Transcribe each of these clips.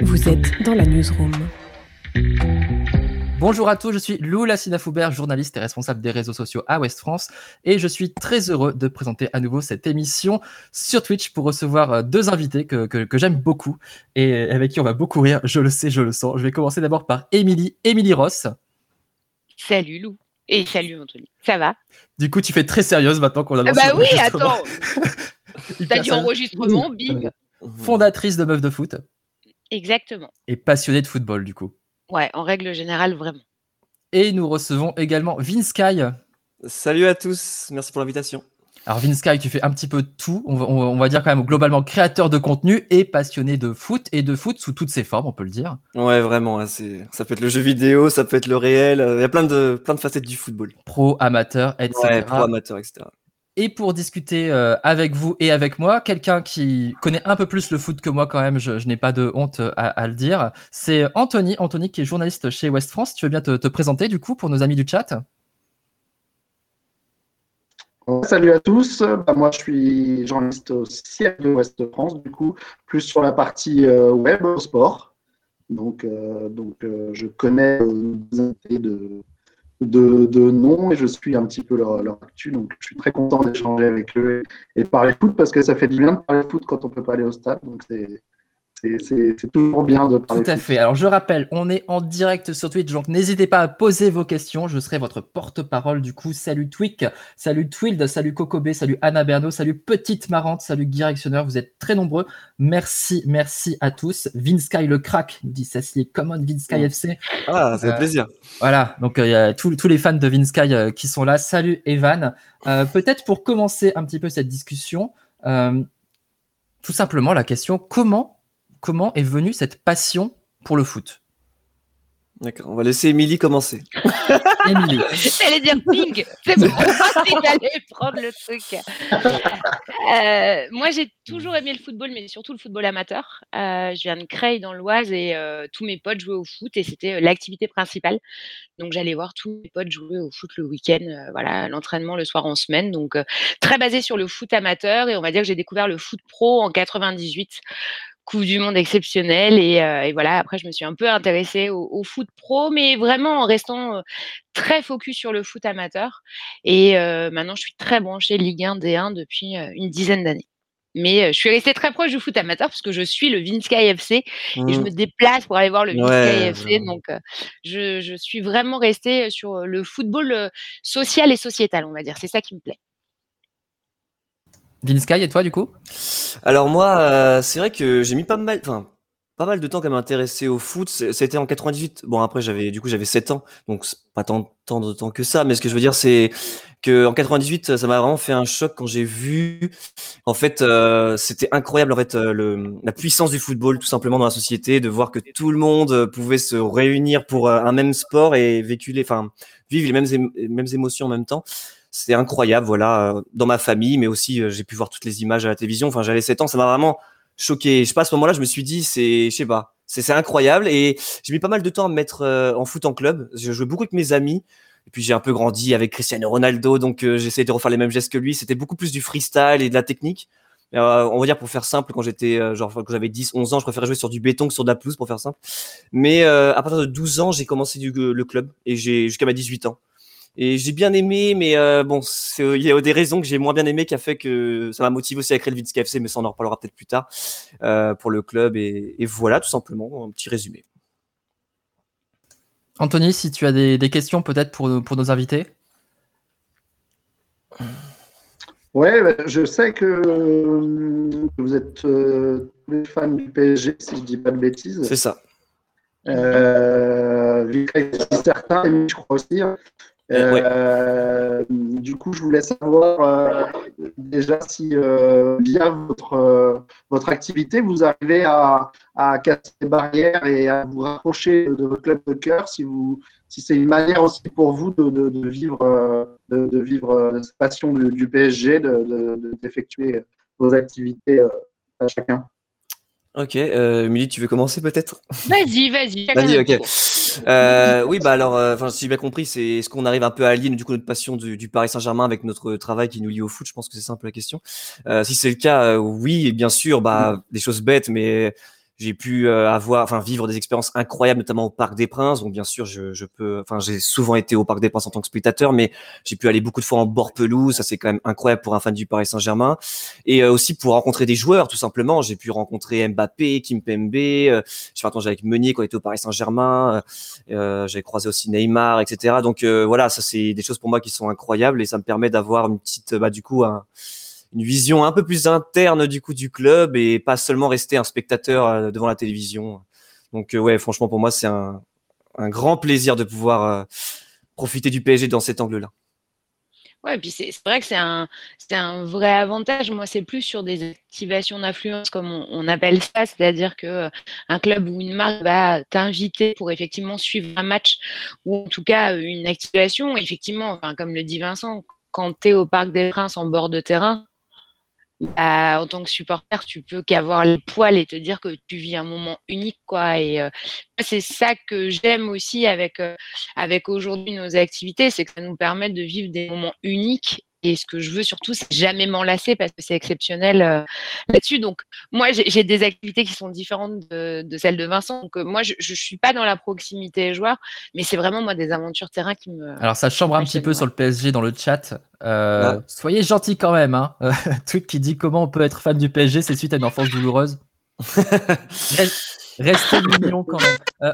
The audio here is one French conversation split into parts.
Vous êtes dans la newsroom. Bonjour à tous, je suis Lou Lassina Foubert, journaliste et responsable des réseaux sociaux à Ouest France, et je suis très heureux de présenter à nouveau cette émission sur Twitch pour recevoir euh, deux invités que, que, que j'aime beaucoup et avec qui on va beaucoup rire, je le sais, je le sens. Je vais commencer d'abord par Émilie, Émilie Ross. Salut Lou. Et salut Anthony. Ça va? Du coup, tu fais très sérieuse maintenant qu'on a Ah lancé bah oui, attends. T'as dit enregistrement, bing. Fondatrice de Meuf de Foot Exactement. et passionnée de football du coup. Ouais, en règle générale, vraiment. Et nous recevons également Vince Sky. Salut à tous, merci pour l'invitation. Alors Vince Sky, tu fais un petit peu tout. On va, on va- on va dire quand même globalement créateur de contenu et passionné de foot et de foot sous toutes ses formes, on peut le dire. Ouais, vraiment, hein, c'est, ça peut être le jeu vidéo, ça peut être le réel, euh, il y a plein de, plein de facettes du football. Pro, amateur, etc. Ouais, pro amateur, etc. Et pour discuter euh, avec vous et avec moi, quelqu'un qui connaît un peu plus le foot que moi quand même, je, n'ai pas de honte à, à le dire, c'est Anthony. Anthony qui est journaliste chez West France. Tu veux bien te, te présenter du coup pour nos amis du chat? Salut à tous, Bah, moi je suis journaliste au siège de Ouest France, du coup, plus sur la partie euh, web au sport. Donc, euh, donc euh, je connais euh, invités de, de, de nom et je suis un petit peu leur, leur actu. Donc je suis très content d'échanger avec eux et de parler foot parce que ça fait du bien de parler foot quand on peut pas aller au stade. Donc c'est- c'est c'est- c'est toujours bien de parler Tout à fait. Alors je rappelle, on est en direct sur Twitch, donc n'hésitez pas à poser vos questions. Je serai votre porte-parole du coup. Salut Twick, salut Twild, salut Cocobé, salut Anna Berno, salut Petite Marrante, salut Directionneur. Vous êtes très nombreux. Merci, merci à tous. Vince Sky le crack, dit Cecily. Come on Vince Sky Mm. FC. Ah, ça fait Euh, plaisir. Voilà, donc euh, il y a tous tous les fans de Vince Sky euh, qui sont là. Salut Evan. Euh, Peut-être pour commencer un petit peu cette discussion, euh, tout simplement la question comment comment est venue cette passion pour le foot D'accord, on va laisser Émilie commencer. J'allais Émilie. dire ping. C'est bon. Prendre le truc. Euh, moi, j'ai toujours aimé le football, mais surtout le football amateur. Euh, je viens de Creil dans l'Oise et euh, tous mes potes jouaient au foot et c'était euh, l'activité principale. Donc, j'allais voir tous mes potes jouer au foot le week-end. euh, voilà, l'entraînement le soir en semaine. Donc, euh, très basé sur le foot amateur et on va dire que j'ai découvert le foot pro en 98. Coupe du monde exceptionnelle et, euh, et voilà après je me suis un peu intéressée au, au foot pro mais vraiment en restant euh, très focus sur le foot amateur. Et euh, maintenant je suis très branchée Ligue 1 D1 depuis une dizaine d'années. Mais je suis restée très proche du foot amateur parce que je suis le Vinsky FC et je Mmh. me déplace pour aller voir le Vinsky Ouais, FC je- donc je, je suis vraiment restée sur le football social et sociétal on va dire. C'est ça qui me plaît Vince Sky et toi du coup? Alors moi, euh, c'est vrai que j'ai mis pas mal, enfin, pas mal de temps à m'intéresser au foot. C'était en 98. Bon, après, j'avais, du coup, j'avais 7 ans, donc pas tant, tant de temps que ça. Mais ce que je veux dire, c'est que en 98, ça m'a vraiment fait un choc quand j'ai vu. En fait, euh, c'était incroyable, en fait, euh, le, la puissance du football, tout simplement, dans la société, de voir que tout le monde euh, pouvait se réunir pour euh, un même sport et véhiculer, enfin, vivre les mêmes, mêmes émotions en même temps. C'était incroyable, voilà, euh, dans ma famille, mais aussi, euh, j'ai pu voir toutes les images à la télévision. Enfin, j'avais 7 ans, ça m'a vraiment choqué. Je sais pas, à ce moment-là, je me suis dit, c'est, je sais pas, c'est c'est incroyable. Et j'ai mis pas mal de temps à me mettre euh, en foot en club. Je jouais beaucoup avec mes amis. Et puis j'ai un peu grandi avec Cristiano Ronaldo, donc j'essayais de refaire les mêmes gestes que lui. C'était beaucoup plus du freestyle et de la technique. On va dire pour faire simple, quand j'étais genre quand j'avais 10, 11 ans, je préférais jouer sur du béton que sur de la pelouse pour faire simple. Mais à partir de 12 ans, j'ai commencé le club et j'ai jusqu'à mes 18 ans. Et j'ai bien aimé, mais euh, bon, il y a des raisons que j'ai moins bien aimé qui a fait que ça m'a motivé aussi à créer le Vince KFC, mais ça on en reparlera peut-être plus tard euh, pour le club. Et, et voilà, tout simplement, un petit résumé. Anthony, si tu as des, des questions peut-être pour, pour nos invités Ouais, bah, je sais que, euh, vous êtes euh, tous les fans du PSG, si je dis pas de bêtises. C'est ça. Euh, Victor, c'est certain, Émilie, je crois aussi. Euh, Du coup, je voulais savoir euh, déjà si euh, via votre, euh, votre activité, vous arrivez à, à casser les barrières et à vous rapprocher de votre club de cœur, si, vous, si c'est une manière aussi pour vous de, de, de vivre, euh, de, de vivre euh, cette passion du, du PSG, de- de- de- d'effectuer vos activités euh, à chacun. Ok, euh, Émilie, tu veux commencer peut-être? Vas-y, vas-y. Vas-y, ok. Euh, oui, bah alors, euh, enfin, si j'ai bien compris, c'est est-ce qu'on arrive un peu à allier du coup notre passion du, du Paris Saint-Germain avec notre travail qui nous lie au foot? Je pense que c'est ça un peu la question. Euh, si c'est le cas, euh, oui, bien sûr, bah des choses bêtes, mais j'ai pu avoir, enfin, vivre des expériences incroyables, notamment au Parc des Princes. Donc, bien sûr, je, je peux, enfin, j'ai souvent été au Parc des Princes en tant que spectateur, mais j'ai pu aller beaucoup de fois en bord pelouse. Ça, c'est quand même incroyable pour un fan du Paris Saint-Germain. Et aussi pour rencontrer des joueurs, tout simplement. J'ai pu rencontrer Mbappé, Kimpembe. Euh, j'ai attention avec Meunier quand il était au Paris Saint-Germain. Euh, j'ai croisé aussi Neymar, etc. Donc, voilà, ça, c'est des choses pour moi qui sont incroyables et ça me permet d'avoir une petite, bah, du coup, un, une vision un peu plus interne du coup du club et pas seulement rester un spectateur euh, devant la télévision. Donc euh, ouais, franchement pour moi c'est un, grand plaisir de pouvoir euh, profiter du PSG dans cet angle-là. Ouais, puis c'est vrai que c'est un, vrai avantage. Moi, c'est plus sur des activations d'influence, comme on, appelle ça, c'est-à-dire que un club ou une marque va t'inviter pour effectivement suivre un match ou en tout cas une activation. Effectivement, comme le dit Vincent, quand tu es au Parc des Princes en bord de terrain, bah, en tant que supporter, tu peux qu'avoir les poils et te dire que tu vis un moment unique, quoi. Et euh, c'est ça que j'aime aussi avec, euh, avec aujourd'hui nos activités, c'est que ça nous permet de vivre des moments uniques et ce que je veux surtout, c'est jamais m'enlacer parce que c'est exceptionnel euh, là-dessus. Donc, moi, j'ai des activités qui sont différentes de, celles de Vincent. Donc, euh, moi, je ne suis pas dans la proximité joueur, mais c'est vraiment, moi, des aventures terrain qui me. Alors, ça chambre un petit peu sur le PSG dans le chat. Euh, soyez gentils quand même. Hein. tweet qui dit comment on peut être fan du PSG, c'est suite à une enfance douloureuse. Restez mignon quand même.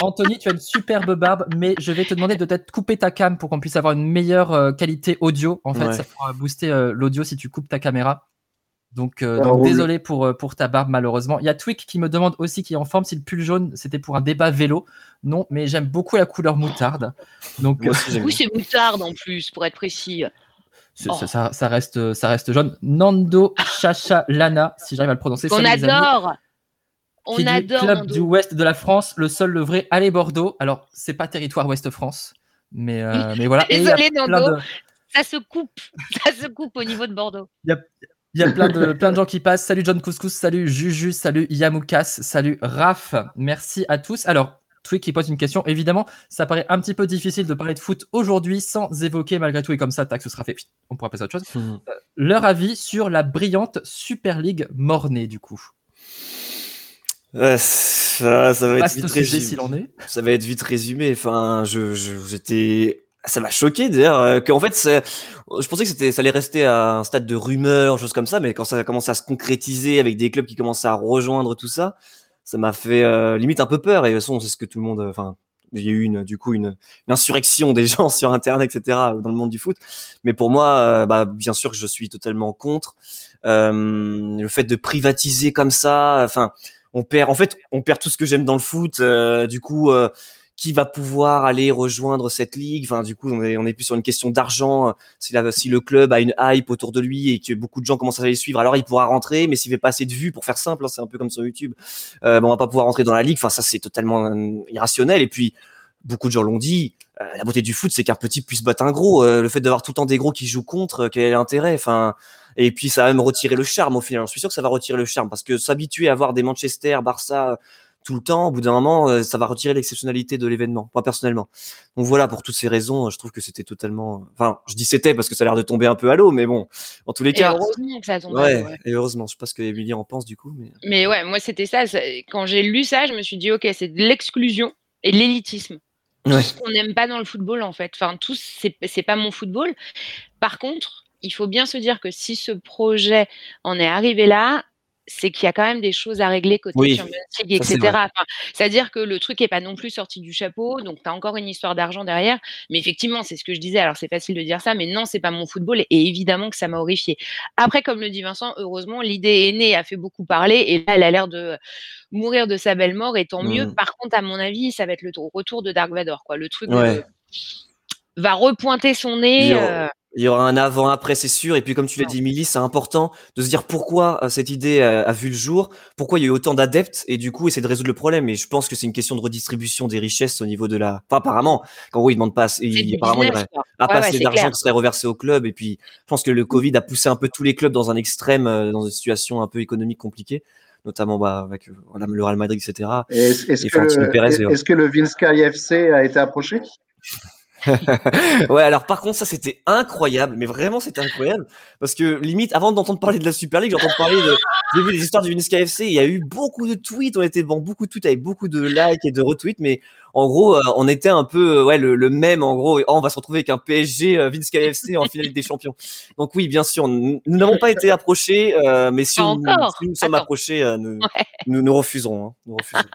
Anthony, tu as une superbe barbe, mais je vais te demander de peut-être couper ta cam pour qu'on puisse avoir une meilleure euh, qualité audio. En fait, ça pourra booster euh, l'audio si tu coupes ta caméra. Donc, euh, désolé pour, pour ta barbe, malheureusement. Il y a Twick qui me demande aussi, qui est en forme, si le pull jaune, c'était pour un débat vélo. Non, mais j'aime beaucoup la couleur moutarde. Donc, oui, c'est moutarde en plus, pour être précis. Oh. Ça, reste, ça reste jaune. Nando Chacha Lana, si j'arrive à le prononcer. On adore on qui adore club du ouest de la France, le seul, le vrai, allez Bordeaux. Alors, c'est pas territoire ouest France, mais, euh, mais voilà. Désolé, Nando. Ça se coupe, ça se coupe au niveau de Bordeaux. Il y a, plein, de, plein de gens qui passent. Salut John Couscous, salut Juju, salut Yamoukas, salut Raph. Merci à tous. Alors, Twig qui pose une question. Évidemment, ça paraît un petit peu difficile de parler de foot aujourd'hui sans évoquer malgré tout, et comme ça, tac, ce sera fait. On pourra passer à autre chose. Mmh. Euh, leur avis sur la brillante Super League Mornay, du coup ça, va être vite résumé. Ça va être vite résumé. Enfin, je, j'étais, ça m'a choqué d'ailleurs euh, qu'en fait, je pensais que c'était, ça allait rester à un stade de rumeur, choses comme ça, mais quand ça a commencé à se concrétiser avec des clubs qui commençaient à rejoindre tout ça, ça m'a fait euh, limite un peu peur. Et de toute façon, c'est ce que tout le monde, enfin, il y a eu une, du coup une, insurrection des gens sur Internet, etc., dans le monde du foot. Mais pour moi, euh, bah, bien sûr que je suis totalement contre le fait de privatiser comme ça. Enfin, on perd, en fait, on perd tout ce que j'aime dans le foot. Euh, du coup, euh, qui va pouvoir aller rejoindre cette ligue? Enfin, du coup, on est, on est plus sur une question d'argent. Si, si le club a une hype autour de lui et que beaucoup de gens commencent à les suivre, alors il pourra rentrer. Mais s'il fait pas assez de vues, pour faire simple, hein, c'est un peu comme sur YouTube, euh, on va pas pouvoir rentrer dans la ligue. Enfin, ça, c'est totalement irrationnel. Et puis, beaucoup de gens l'ont dit. la beauté du foot, c'est qu'un petit puisse battre un gros. le fait d'avoir tout le temps des gros qui jouent contre, quel est l'intérêt? Enfin et puis ça va même retirer le charme au final. Je suis sûr que ça va retirer le charme parce que s'habituer à voir des Manchester, Barça tout le temps, au bout d'un moment, euh, ça va retirer l'exceptionnalité de l'événement, moi personnellement. Donc voilà, pour toutes ces raisons, je trouve que c'était totalement. Enfin, je dis c'était parce que ça a l'air de tomber un peu à l'eau, mais bon, en tous les cas. Et heureusement que ça tombe ouais, Et heureusement, je sais pas ce que Emilie en pense du coup. Mais, mais ouais, moi c'était ça. Quand j'ai lu ça, je me suis dit, ok, c'est de l'exclusion et de l'élitisme. Tout ce qu'on n'aime pas dans le football, en fait. Enfin, tout, c'est pas mon football. Par contre, il faut bien se dire que si ce projet en est arrivé là, c'est qu'il y a quand même des choses à régler côté oui, etc. C'est-à-dire que le truc n'est pas non plus sorti du chapeau, donc tu as encore une histoire d'argent derrière. Mais effectivement, c'est ce que je disais. Alors, c'est facile de dire ça, mais non, c'est pas mon football. Et évidemment que ça m'a horrifié. Après, comme le dit Vincent, heureusement, l'idée est née, a fait beaucoup parler. Et là, elle a l'air de mourir de sa belle mort, et tant mieux. Mmh. Par contre, à mon avis, ça va être le retour de Dark Vador. Quoi. Le truc va repointer son nez. Il y aura un avant-après, c'est sûr. Et puis, comme tu l'as dit, Milly, c'est important de se dire pourquoi euh, cette idée a, vu le jour, pourquoi il y a eu autant d'adeptes, et du coup, essayer de résoudre le problème. Et je pense que c'est une question de redistribution des richesses au niveau de la. Enfin, apparemment, quand oui, il demande pas, il, apparemment, il a pas assez d'argent qui serait reversé au club. Et puis, je pense que le Covid a poussé un peu tous les clubs dans un extrême, euh, dans une situation un peu économique compliquée notamment bah, avec euh, le Real Madrid, etc. Est-ce que, est que, le Vinska FC a été approché? ouais, alors par contre, ça c'était incroyable, mais vraiment c'était incroyable. Parce que limite, avant d'entendre parler de la Super League, j'entends parler de. J'ai vu les histoires du Vince KFC, il y a eu beaucoup de tweets, on était devant beaucoup de tweets avec beaucoup de likes et de retweets, mais en gros, euh, on était un peu ouais, le, même, en gros, oh, on va se retrouver avec un PSG euh, Vince KFC en finale des champions. Donc oui, bien sûr, nous n'avons pas été approchés, euh, mais si, on, nous sommes approchés, nous, nous, refuserons. Hein, nous refuserons.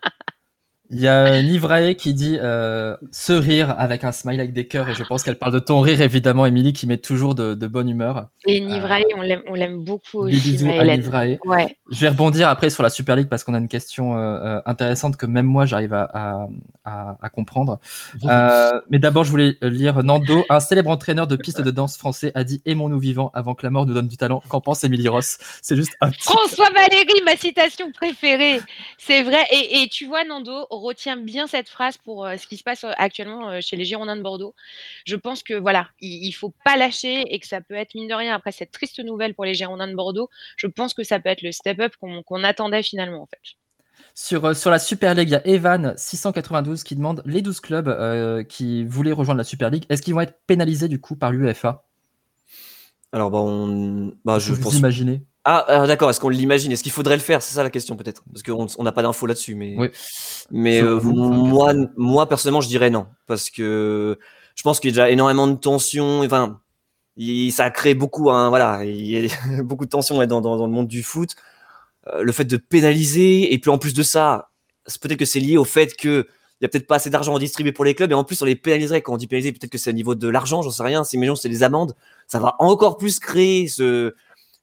Il y a Nivrae qui dit euh, ce rire avec un smile avec des cœurs et je pense qu'elle parle de ton rire évidemment, Émilie, qui met toujours de, bonne humeur. Et Nivrae, euh, on l'aime beaucoup aussi. Bisous à Nivrae. Ouais. Je vais rebondir après sur la Super League parce qu'on a une question euh, intéressante que même moi j'arrive à, à, comprendre. mais d'abord, je voulais lire Nando, un célèbre entraîneur de piste de danse français, a dit Aimons-nous vivants avant que la mort nous donne du talent. Qu'en pense Émilie Ross? C'est juste un François Valéry, ma citation préférée. C'est vrai. Et, et tu vois, Nando, retiens bien cette phrase pour euh, ce qui se passe euh, actuellement euh, chez les Girondins de Bordeaux. Je pense que voilà, il, ne faut pas lâcher et que ça peut être mine de rien après cette triste nouvelle pour les Girondins de Bordeaux. Je pense que ça peut être le step-up qu'on attendait finalement en fait. Sur, sur la Super League, il y a Evan 692 qui demande les 12 clubs qui voulaient rejoindre la Super League, est-ce qu'ils vont être pénalisés du coup par l'UEFA? Alors, bah, on... bah, je pense. Imaginez? Ah, d'accord. Est-ce qu'on l'imagine? Est-ce qu'il faudrait le faire? C'est ça la question peut-être, parce qu'on n'a pas d'infos là-dessus. Mais, mais euh, moi, moi personnellement, je dirais non, parce que je pense qu'il y a déjà énormément de tensions. Enfin, ça crée beaucoup. Hein, voilà, il y a beaucoup de tensions dans, dans, le monde du foot. Euh, le fait de pénaliser, et puis en plus de ça, peut-être que c'est lié au fait que il y a peut-être pas assez d'argent à distribuer pour les clubs, et en plus on les pénaliserait. Quand on dit pénaliser, peut-être que c'est au niveau de l'argent, j'en sais rien. Si mais c'est les amendes, ça va encore plus créer ce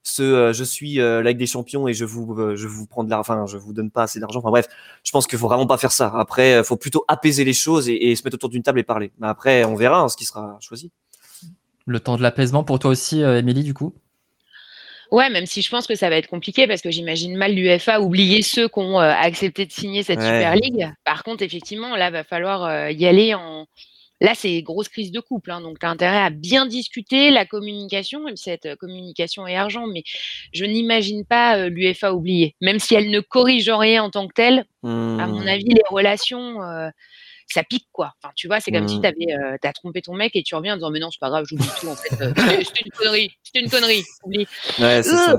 ce euh, je suis euh, la des Champions et je vous euh, je vous prends de l'argent, enfin je vous donne pas assez d'argent. Enfin bref, je pense qu'il faut vraiment pas faire ça. Après, il faut plutôt apaiser les choses et, se mettre autour d'une table et parler. Mais après, on verra hein, ce qui sera choisi. Le temps de l'apaisement pour toi aussi, Émilie, du coup? Ouais, même si je pense que ça va être compliqué parce que j'imagine mal l'UFA oublier ceux qui ont accepté de signer cette Super League. Par contre, effectivement, là, va falloir y aller en, Là, c'est grosse crise de couple, hein, donc tu as intérêt à bien discuter la communication, même si cette euh, communication est argent, mais je n'imagine pas euh, l'UFA oublier. Même si elle ne corrige rien en tant que telle, à mon mmh. avis, les relations, euh, ça pique quoi. Enfin, tu vois, c'est comme si tu avais as trompé ton mec et tu reviens en disant mais non, c'est pas grave, j'oublie tout en fait. c'était une connerie, c'était une connerie, oublie. Ouais, c'est ça.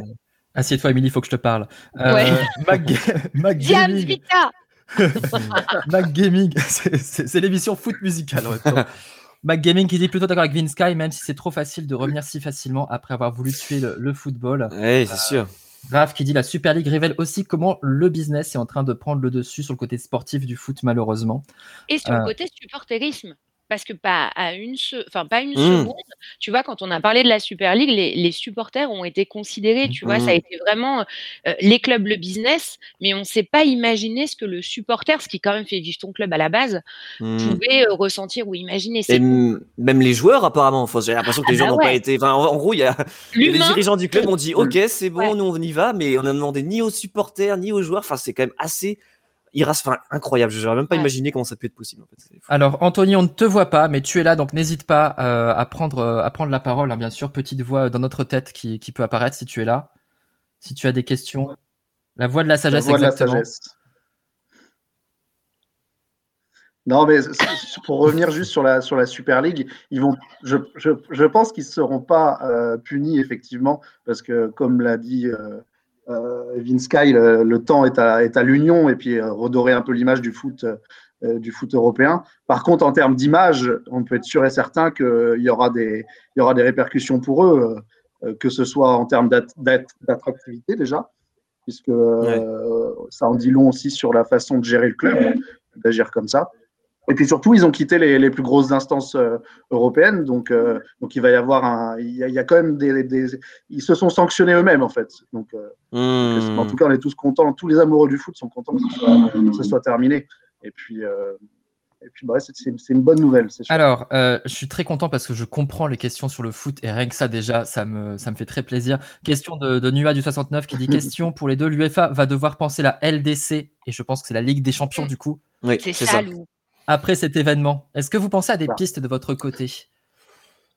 Assieds-toi, Émilie, il faut que je te parle. ouais. Mac, Mac Mac Gaming, c'est l'émission foot musicale. Mac Gaming qui dit plutôt d'accord avec Vince Sky, même si c'est trop facile de revenir si facilement après avoir voulu tuer le, football. Oui, c'est sûr. Raph qui dit la Super League révèle aussi comment le business est en train de prendre le dessus sur le côté sportif du foot, malheureusement. Et sur le euh, côté supporterisme parce que pas à une, enfin pas une mmh. seconde. Tu vois, quand on a parlé de la Super League, les, supporters ont été considérés. Tu vois, ça a mmh. été vraiment euh, les clubs, le business, mais on ne s'est pas imaginé ce que le supporter, ce qui quand même fait vivre ton club à la base, mmh. pouvait euh, ressentir ou imaginer. Et même les joueurs, apparemment. J'ai l'impression que ah les gens bah n'ont pas été. en, gros, il y a les dirigeants du club ont dit OK, c'est bon, nous on y va, mais on a demandé ni aux supporters ni aux joueurs. Enfin, c'est quand même assez Iras, enfin, incroyable. Je n'aurais même pas imaginé comment ça peut être possible. Alors, Anthony, on ne te voit pas, mais tu es là, donc n'hésite pas euh, à, prendre, euh, à prendre la parole. Hein, bien sûr, petite voix dans notre tête qui, peut apparaître si tu es là. Si tu as des questions. La voix de la sagesse, la voix De la sagesse. Non, mais pour revenir juste sur la, sur la Super League, ils vont, je, je, pense qu'ils ne seront pas euh, punis, effectivement, parce que, comme l'a dit euh, Vince Sky, le, temps est à, est à l'union et puis euh, redorer un peu l'image du foot, euh, du foot européen. Par contre, en termes d'image, on peut être sûr et certain qu'il y, aura des, il y aura des répercussions pour eux, que ce soit en termes d'attractivité déjà, puisque ça en dit long aussi sur la façon de gérer le club, d'agir comme ça. Et puis surtout, ils ont quitté les, plus grosses instances euh, européennes, donc, euh, donc il va y avoir un, il y a, quand même des, ils se sont sanctionnés eux-mêmes en fait. Donc, euh, hmm. en tout cas, on est tous contents, tous les amoureux du foot sont contents que ce soit, terminé. Et puis, et puis bah, c'est une bonne nouvelle. Alors, je suis très content parce que je comprends les questions sur le foot et rien que ça déjà, ça me, ça me fait très plaisir. Question de, de Nua du 69 qui dit question pour les deux, l'UEFA va devoir penser la LDC et je pense que c'est la Ligue des Champions du coup. Oui, c'est ça. ça après cet événement Est-ce que vous pensez à des pistes de votre côté?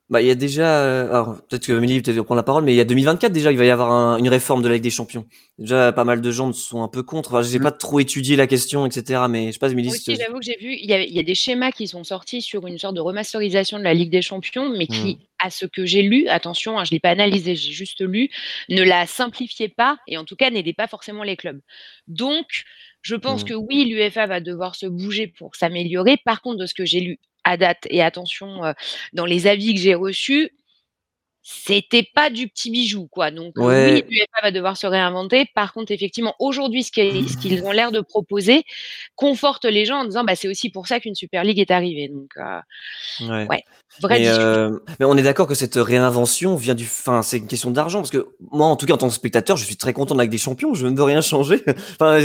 Bah, il y a déjà, euh, alors peut-être que Amélie peut-être prendre la parole, mais il y a 2024 déjà, il va y avoir une réforme de la Ligue des Champions. Déjà, pas mal de gens sont un peu contre. je n'ai mm. pas trop étudié la question, etc. Mais je sais pas, Amélie. Moi j'avoue que j'ai vu, il y, a, des schémas qui sont sortis sur une sorte de remasterisation de la Ligue des Champions, mais qui, mm. à ce que j'ai lu, attention, hein, je l'ai pas analysé, j'ai juste lu, ne la simplifiait pas et en tout cas n'aidait pas forcément les clubs. Donc, je pense mm. que oui, l'UEFA va devoir se bouger pour s'améliorer. Par contre, de ce que j'ai lu à date et attention, euh, dans les avis que j'ai reçus, c'était pas du petit bijou, quoi. Donc oui, l'UEFA va devoir se réinventer. Par contre, effectivement, aujourd'hui, ce qu'ils ont l'air de proposer conforte les gens en disant, bah, c'est aussi pour ça qu'une Super League est arrivée. Donc, euh, ouais. mais, euh, mais, on est d'accord que cette réinvention vient du, enfin, c'est une question d'argent parce que moi, en tout cas, en tant que spectateur, je suis très content avec des champions. Je ne veux rien changer. enfin,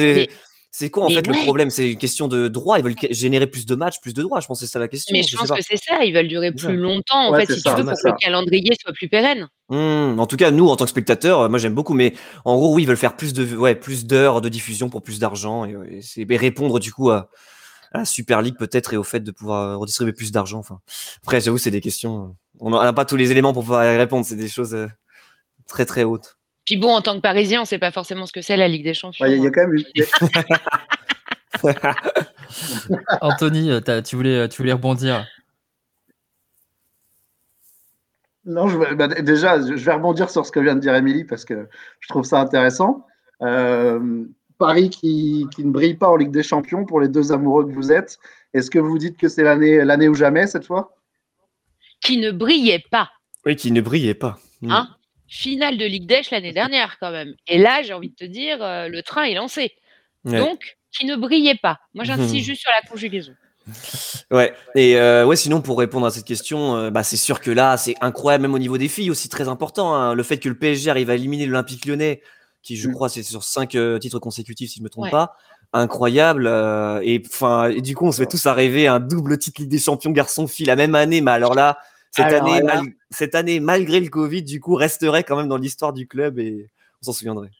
c'est quoi en fait le problème? C'est une question de droit. Ils veulent générer plus de matchs, plus de droits. Je pense que c'est ça la question. Mais je, pense que c'est ça. Ils veulent durer plus longtemps en fait, si tu veux, pour que le calendrier soit plus pérenne. Mmh, en tout cas, nous, en tant que spectateurs, moi j'aime beaucoup. Mais en gros, oui, ils veulent faire plus de, ouais, plus d'heures de diffusion pour plus d'argent et, et, répondre du coup à, la Super League peut-être et au fait de pouvoir redistribuer plus d'argent. Enfin, après, j'avoue, c'est des questions. On n'a pas tous les éléments pour pouvoir y répondre. C'est des choses euh, très très hautes. Puis bon, en tant que Parisien, on ne sait pas forcément ce que c'est la Ligue des Champions. Il y, a quand même Anthony, euh, tu voulais, tu voulais rebondir Non, je, bah, déjà, je vais rebondir sur ce que vient de dire Émilie parce que je trouve ça intéressant. Euh, Paris qui, ne brille pas en Ligue des Champions pour les deux amoureux que vous êtes. Est-ce que vous dites que c'est l'année, l'année ou jamais cette fois? Qui ne brillait pas. Oui, qui ne brillait pas. Hein? Finale de Ligue des l'année dernière quand même. Et là, j'ai envie de te dire, euh, le train est lancé. Donc, qui ne brillait pas. Moi, j'insiste juste sur la conjugaison. Ouais, et euh, ouais, sinon pour répondre à cette question, euh, bah, c'est sûr que là, c'est incroyable, même au niveau des filles, aussi très important. Hein. le fait que le PSG arrive à éliminer l'Olympique lyonnais, qui je mm. crois c'est sur cinq titres consécutifs, si je ne me trompe pas, incroyable. et enfin, du coup, on se fait tous à rêver un double titre Ligue des Champions garçon-fille la même année, mais alors là, cette, année, cette année, malgré le Covid, du coup, resterait quand même dans l'histoire du club et on s'en souviendrait.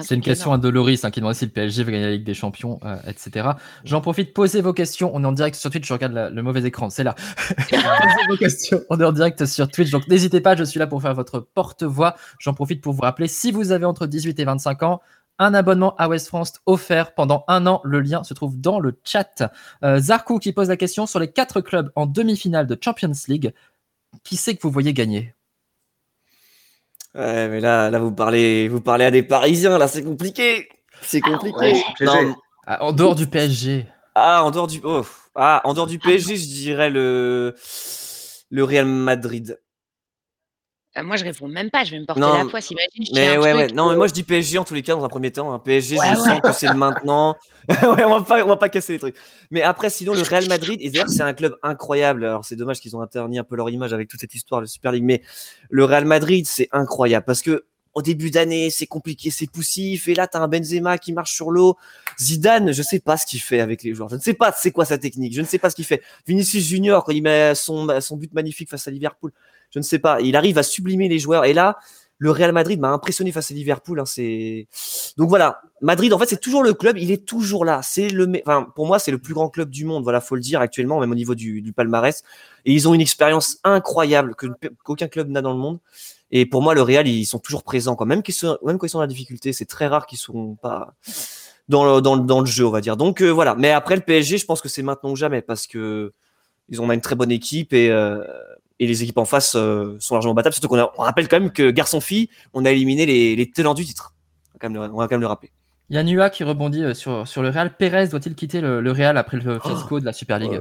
C'est une question à Doloris hein, qui demande si le PSG va gagner la Ligue des Champions, euh, etc. J'en profite, posez vos questions. On est en direct sur Twitch. Je regarde le mauvais écran, c'est là. posez vos questions. On est en direct sur Twitch. Donc n'hésitez pas, je suis là pour faire votre porte-voix. J'en profite pour vous rappeler, si vous avez entre 18 et 25 ans, un abonnement à West France offert pendant un an. Le lien se trouve dans le chat. Euh, Zarkou qui pose la question sur les quatre clubs en demi-finale de Champions League qui c'est que vous voyez gagner? Ouais, mais là, là vous parlez, vous parlez à des Parisiens. Là, c'est compliqué. C'est ah compliqué. Ah, en dehors du PSG. Ah, en dehors du, oh. ah, en dehors du PSG, je dirais le le Real Madrid. Euh, moi, je réponds même pas. Je vais me porter la foi. S'imagine. Mais ouais, ouais. Non, mais moi, je dis PSG en tous les cas dans un premier temps. Hein. PSG, je sens que c'est maintenant. ouais, on va pas, on va pas casser les trucs. Mais après, sinon, le Real Madrid, et d'ailleurs, c'est un club incroyable. Alors, c'est dommage qu'ils ont interni un peu leur image avec toute cette histoire de Super League. Mais le Real Madrid, c'est incroyable parce que au début d'année, c'est compliqué, c'est poussif. Et là, tu as un Benzema qui marche sur l'eau. Zidane, je sais pas ce qu'il fait avec les joueurs. Je ne sais pas c'est quoi sa technique. Je ne sais pas ce qu'il fait. Vinicius Junior, quand il met son, son but magnifique face à Liverpool, je ne sais pas. Il arrive à sublimer les joueurs. Et là, le Real Madrid m'a impressionné face à Liverpool. Hein, c'est donc voilà, Madrid en fait c'est toujours le club, il est toujours là. C'est le, enfin pour moi c'est le plus grand club du monde. Voilà, faut le dire actuellement, même au niveau du, palmarès. Et ils ont une expérience incroyable que qu'aucun club n'a dans le monde. Et pour moi le Real ils sont toujours présents quand même, sont, même quand ils sont dans la difficulté, c'est très rare qu'ils sont pas dans le, dans, dans le jeu on va dire. Donc euh, voilà. Mais après le PSG, je pense que c'est maintenant ou jamais parce que ils ont une très bonne équipe et euh, et les équipes en face euh, sont largement battables. Surtout qu'on rappelle quand même que garçon-fille, on a éliminé les, les tenants du titre. On va, quand même le, rappeler. Il y a Nua qui rebondit sur, sur le Real. Pérez doit-il quitter le, Real après le fiasco de la Super League?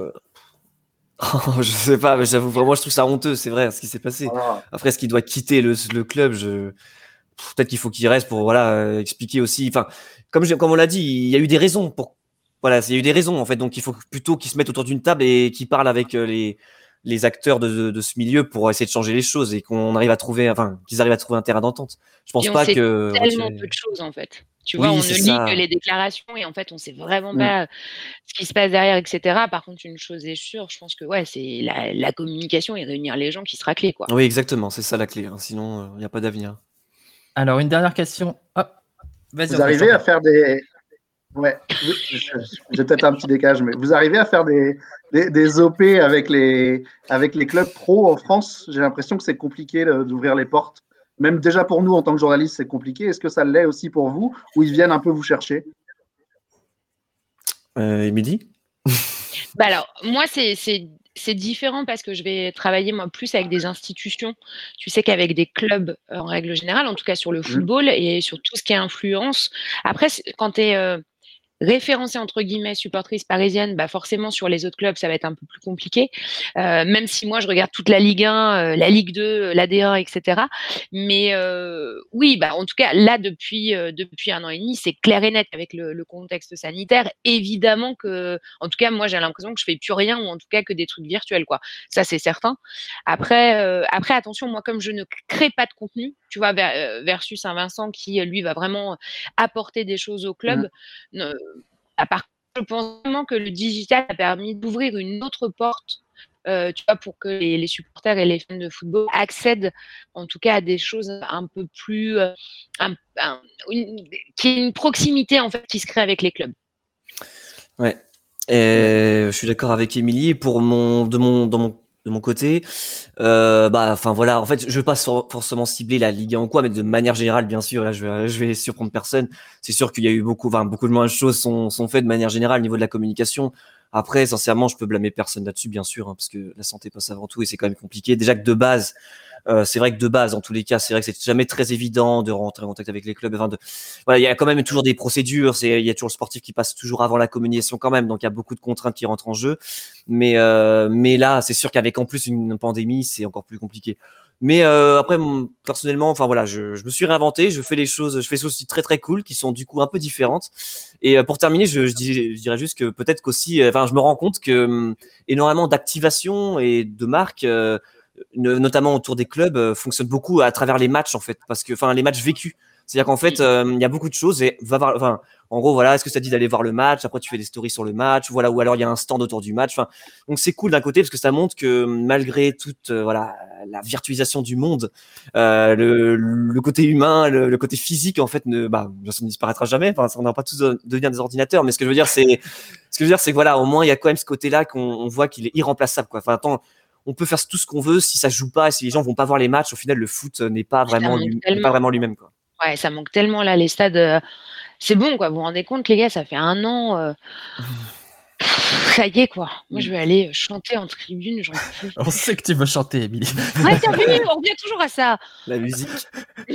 Euh, Je sais pas, mais j'avoue vraiment, je trouve ça honteux, c'est vrai, ce qui s'est passé. Après, est-ce qu'il doit quitter le, le club je... Peut-être qu'il faut qu'il reste pour voilà expliquer aussi. Enfin, comme, comme on l'a dit, il y a eu des raisons pour. Voilà, il y a eu des raisons en fait, donc il faut plutôt qu'il se mette autour d'une table et qu'il parle avec les, les acteurs de, de, ce milieu pour essayer de changer les choses et qu'on arrive à trouver, enfin, qu'ils arrivent à trouver un terrain d'entente. Je pense pas que. tellement peu de choses en fait. Tu vois, on ne lit que les déclarations et en fait, on sait vraiment mm. pas ce qui se passe derrière, etc. Par contre, une chose est sûre, je pense que ouais, c'est la, communication et réunir les gens qui sera clé, quoi. Oui, exactement, c'est ça la clé. Hein. Sinon, il euh, n'y a pas d'avenir. Alors, une dernière question. Vous arrivez à faire des, Ouais, j'ai peut-être un petit décalage, mais vous arrivez à faire des, des, OP avec les, avec les clubs pro en France? J'ai l'impression que c'est compliqué d'ouvrir les portes. Même déjà pour nous en tant que journalistes, c'est compliqué. Est-ce que ça l'est aussi pour vous ou ils viennent un peu vous chercher? Euh, Émilie? Bah alors, moi, c'est c'est différent parce que je vais travailler moi plus avec des institutions. Tu sais qu'avec des clubs en règle générale, en tout cas sur le mmh. football et sur tout ce qui est influence. Après, quand tu es euh, référencée entre guillemets supportrice parisienne, bah forcément sur les autres clubs ça va être un peu plus compliqué. Euh, même si moi je regarde toute la Ligue 1, euh, la Ligue 2, la D1, etc. Mais euh, oui, bah en tout cas là depuis depuis un an et demi, c'est clair et net avec le, le, contexte sanitaire. Évidemment que, en tout cas moi j'ai l'impression que je fais plus rien ou en tout cas que des trucs virtuels quoi. Ça c'est certain. Après après attention moi comme je ne crée pas de contenu, tu vois versus un Vincent qui lui va vraiment apporter des choses au club. Mmh à part, je pense vraiment que le digital a permis d'ouvrir une autre porte euh, tu vois, pour que les, supporters et les fans de football accèdent en tout cas à des choses un peu plus. Euh, qui est une proximité en fait qui se crée avec les clubs. Ouais. Je suis d'accord avec Émilie. Pour mon, de mon, dans mon de mon côté. Euh, bah, enfin voilà, en fait, je veux pas forcément cibler la Ligue 1 ou quoi, mais de manière générale, bien sûr, je vais, je vais surprendre personne. C'est sûr qu'il y a eu beaucoup, enfin, beaucoup de moins de choses sont, sont faites de manière générale au niveau de la communication. Après, sincèrement, je peux blâmer personne là-dessus, bien sûr, hein, parce que la santé passe avant tout et c'est quand même compliqué. Déjà que de base, euh, c'est vrai que de base, en tous les cas, c'est vrai que c'est jamais très évident de rentrer en contact avec les clubs. Enfin, de, voilà, il y a quand même toujours des procédures. C'est, il y a toujours le sportif qui passe toujours avant la communication quand même. Donc il y a beaucoup de contraintes qui rentrent en jeu. Mais, euh, mais là, c'est sûr qu'avec en plus une pandémie, c'est encore plus compliqué. Mais euh, après, personnellement, enfin voilà, je, je, me suis réinventé, je fais les choses, je fais des choses très très cool qui sont du coup un peu différentes. Et euh, pour terminer, je, je, dirais, juste que peut-être qu'aussi, euh, enfin, je me rends compte que hum, énormément d'activation et de marques notamment autour des clubs, euh, fonctionne beaucoup à travers les matchs en fait, parce que enfin les matchs vécus. C'est-à-dire qu'en fait, euh, il y a beaucoup de choses et va voir, enfin, en gros, voilà, est-ce que ça dit d'aller voir le match? Après, tu fais des stories sur le match, voilà, ou alors il y a un stand autour du match. Enfin, donc c'est cool d'un côté parce que ça montre que malgré toute, euh, voilà, la virtualisation du monde, euh, le, le, côté humain, le, côté physique, en fait, ne, bah, ça ne disparaîtra jamais. Enfin, on n'a pas tous devenir des ordinateurs, mais ce que je veux dire, c'est, ce que je veux dire, c'est que voilà, au moins il y a quand même ce côté-là qu'on voit qu'il est irremplaçable, quoi. Enfin, attends on peut faire tout ce qu'on veut si ça joue pas, si les gens vont pas voir les matchs. Au final, le foot n'est pas vraiment, lui, pas vraiment lui-même. Quoi. Ouais, ça manque tellement là, les stades. Euh, c'est bon, quoi. Vous vous rendez compte, les gars, ça fait un an. Euh, ça y est, quoi. Moi, je vais aller chanter en tribune. On sait que tu veux chanter, Émilie. Ouais, c'est on revient toujours à ça. La musique.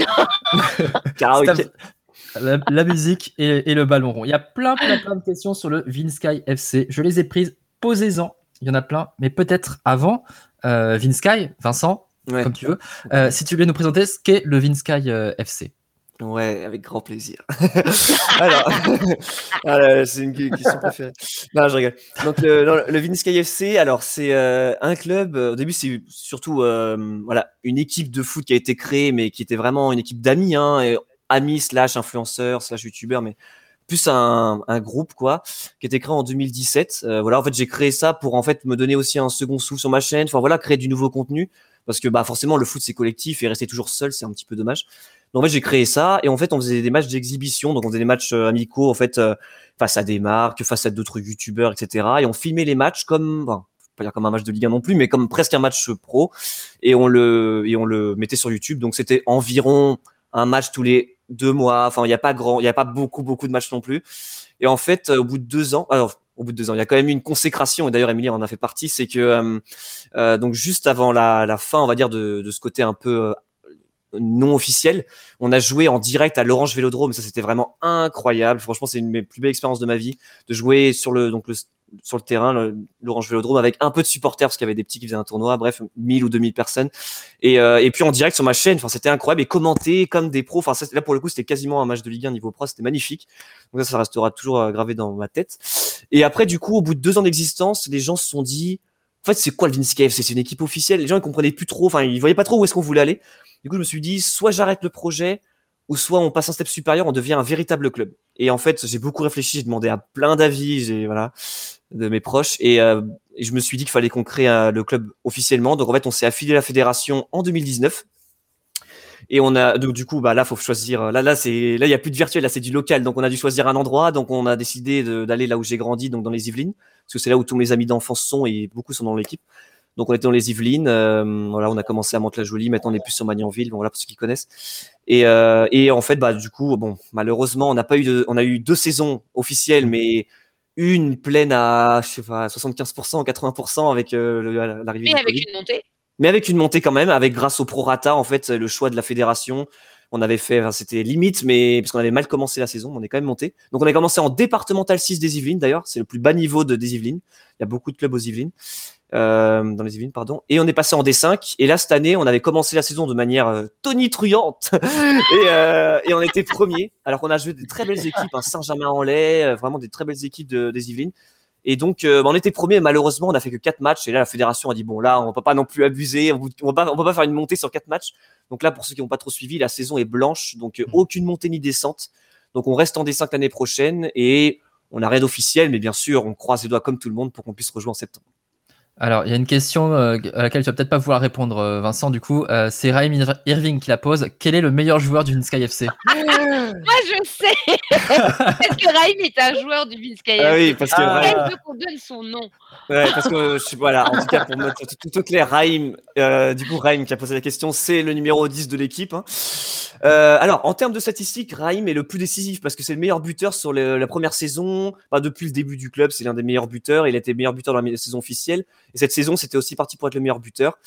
la, la, musique et, le ballon rond. Il y a plein, plein, plein de questions sur le Vinsky FC. Je les ai prises. Posez-en il y en a plein, mais peut-être avant, euh, Vinsky, Vincent, comme tu veux, euh, si tu voulais nous présenter ce qu'est le Vinsky euh, FC. Ouais, avec grand plaisir. alors, ah c'est une question préférée. Non, je rigole. Donc, le, le Vinsky FC, alors c'est euh, un club. Au début, c'est surtout voilà une équipe de foot qui a été créée, mais qui était vraiment une équipe d'amis, hein, et amis slash influenceurs slash youtubeurs, mais plus un, un, groupe quoi qui était créé en 2017 euh, voilà en fait j'ai créé ça pour en fait me donner aussi un second souffle sur ma chaîne. Enfin voilà créer du nouveau contenu. Parce que bah forcément le foot c'est collectif et rester toujours seul c'est un petit peu dommage. Donc en fait j'ai créé ça et en fait on faisait des matchs d'exhibition. Donc on faisait des matchs euh, amicaux en fait euh, face à des marques face à d'autres youtubeurs etc et on filmait les matchs comme enfin, pas dire comme un match de Ligue 1 non plus mais comme presque un match pro. Et on le et on le mettait sur YouTube. Donc c'était environ un match tous les deux mois. Enfin, il n'y a pas grand, il y a pas beaucoup, beaucoup de matchs non plus. Et en fait, euh, au bout de deux ans, alors au bout de deux ans, il y a quand même eu une consécration. Et d'ailleurs, Emilie en a fait partie. C'est que euh, euh, donc juste avant la, la, fin, on va dire de, de ce côté un peu non officiel, on a joué en direct à l'Orange Vélodrome. Ça, c'était vraiment incroyable. Franchement, c'est une de mes plus belles expériences de ma vie de jouer sur le donc le sur le terrain, l'Orange Vélodrome, avec un peu de supporters, parce qu'il y avait des petits qui faisaient un tournoi, bref, 1000 ou 2000 personnes. Et, euh, et puis en direct sur ma chaîne, enfin, c'était incroyable, et commenté comme des pros. Enfin, là, pour le coup, c'était quasiment un match de Ligue 1 niveau pro, c'était magnifique. Donc ça, ça restera toujours euh, gravé dans ma tête. Et après, du coup, au bout de deux ans d'existence, les gens se sont dit, en fait, c'est quoi le Vince C'est une équipe officielle. Les gens, ils comprenaient plus trop, enfin, ils voyaient pas trop où est-ce qu'on voulait aller. Du coup, je me suis dit, soit j'arrête le projet, ou soit on passe un step supérieur, on devient un véritable club. Et en fait, j'ai beaucoup réfléchi, j'ai demandé à plein d'avis, j'ai voilà, de mes proches, et, euh, et je me suis dit qu'il fallait qu'on crée le club officiellement. Donc en fait, on s'est affilié à la fédération en 2019. Et on a donc du coup bah là faut choisir là là c'est là il y a plus de virtuel là c'est du local donc on a dû choisir un endroit donc on a décidé d'aller là où j'ai grandi donc dans les Yvelines parce que c'est là où tous mes amis d'enfance sont et beaucoup sont dans l'équipe. Donc on était dans les Yvelines, euh, voilà, on a commencé à Mantes-la-Jolie, maintenant on est plus sur Magnanville, bon, voilà pour ceux qui connaissent. Et, euh, et en fait, bah du coup, bon, malheureusement, on n'a pas eu, on a eu deux saisons officielles, mais une pleine à, je sais pas, 75%, 80% avec euh, l'arrivée. Mais avec une montée. Mais avec une montée quand même, avec grâce au prorata, en fait, le choix de la fédération. On avait fait, enfin, c'était limite, mais parce qu'on avait mal commencé la saison, on est quand même monté. Donc on a commencé en départemental 6 des Yvelines d'ailleurs, c'est le plus bas niveau de des Yvelines. Il y a beaucoup de clubs aux Yvelines. Euh, dans les Yvelines, pardon. Et on est passé en D5. Et là, cette année, on avait commencé la saison de manière euh, tonitruante. et, euh, et, on était premier. Alors qu'on a joué des très belles équipes, hein, Saint-Germain-en-Laye, euh, vraiment des très belles équipes de, des Yvelines. Et donc, bah, on était premier. Malheureusement, on a fait que quatre matchs. Et là, la fédération a dit bon, là, on peut pas non plus abuser. On, va pas, on peut pas faire une montée sur quatre matchs. Donc là, pour ceux qui n'ont pas trop suivi, la saison est blanche. Donc, mmh. aucune montée ni descente. Donc, on reste en D5 l'année prochaine. Et on a rien d'officiel, mais bien sûr, on croise les doigts comme tout le monde pour qu'on puisse rejouer en septembre. Alors, il y a une question euh, à laquelle tu vas peut-être pas pouvoir répondre, euh, Vincent, du coup. Euh, c'est Raim Irving qui la pose. Quel est le meilleur joueur du Sky FC Moi, je sais Parce que Raim est un joueur du Sky FC. Ah oui, parce que. Ah. qu'on donne son nom. Ouais, parce que, je, voilà, en tout cas, pour mettre tout au clair, Raim, du coup, Raim qui a posé la question, c'est le numéro 10 de l'équipe. Hein. alors, en termes de statistiques, Raim est le plus décisif parce que c'est le meilleur buteur sur la première saison. Bah, depuis le début du club, c'est l'un des meilleurs buteurs. Il a été meilleur buteur dans la saison officielle. Et cette saison, c'était aussi parti pour être le meilleur buteur.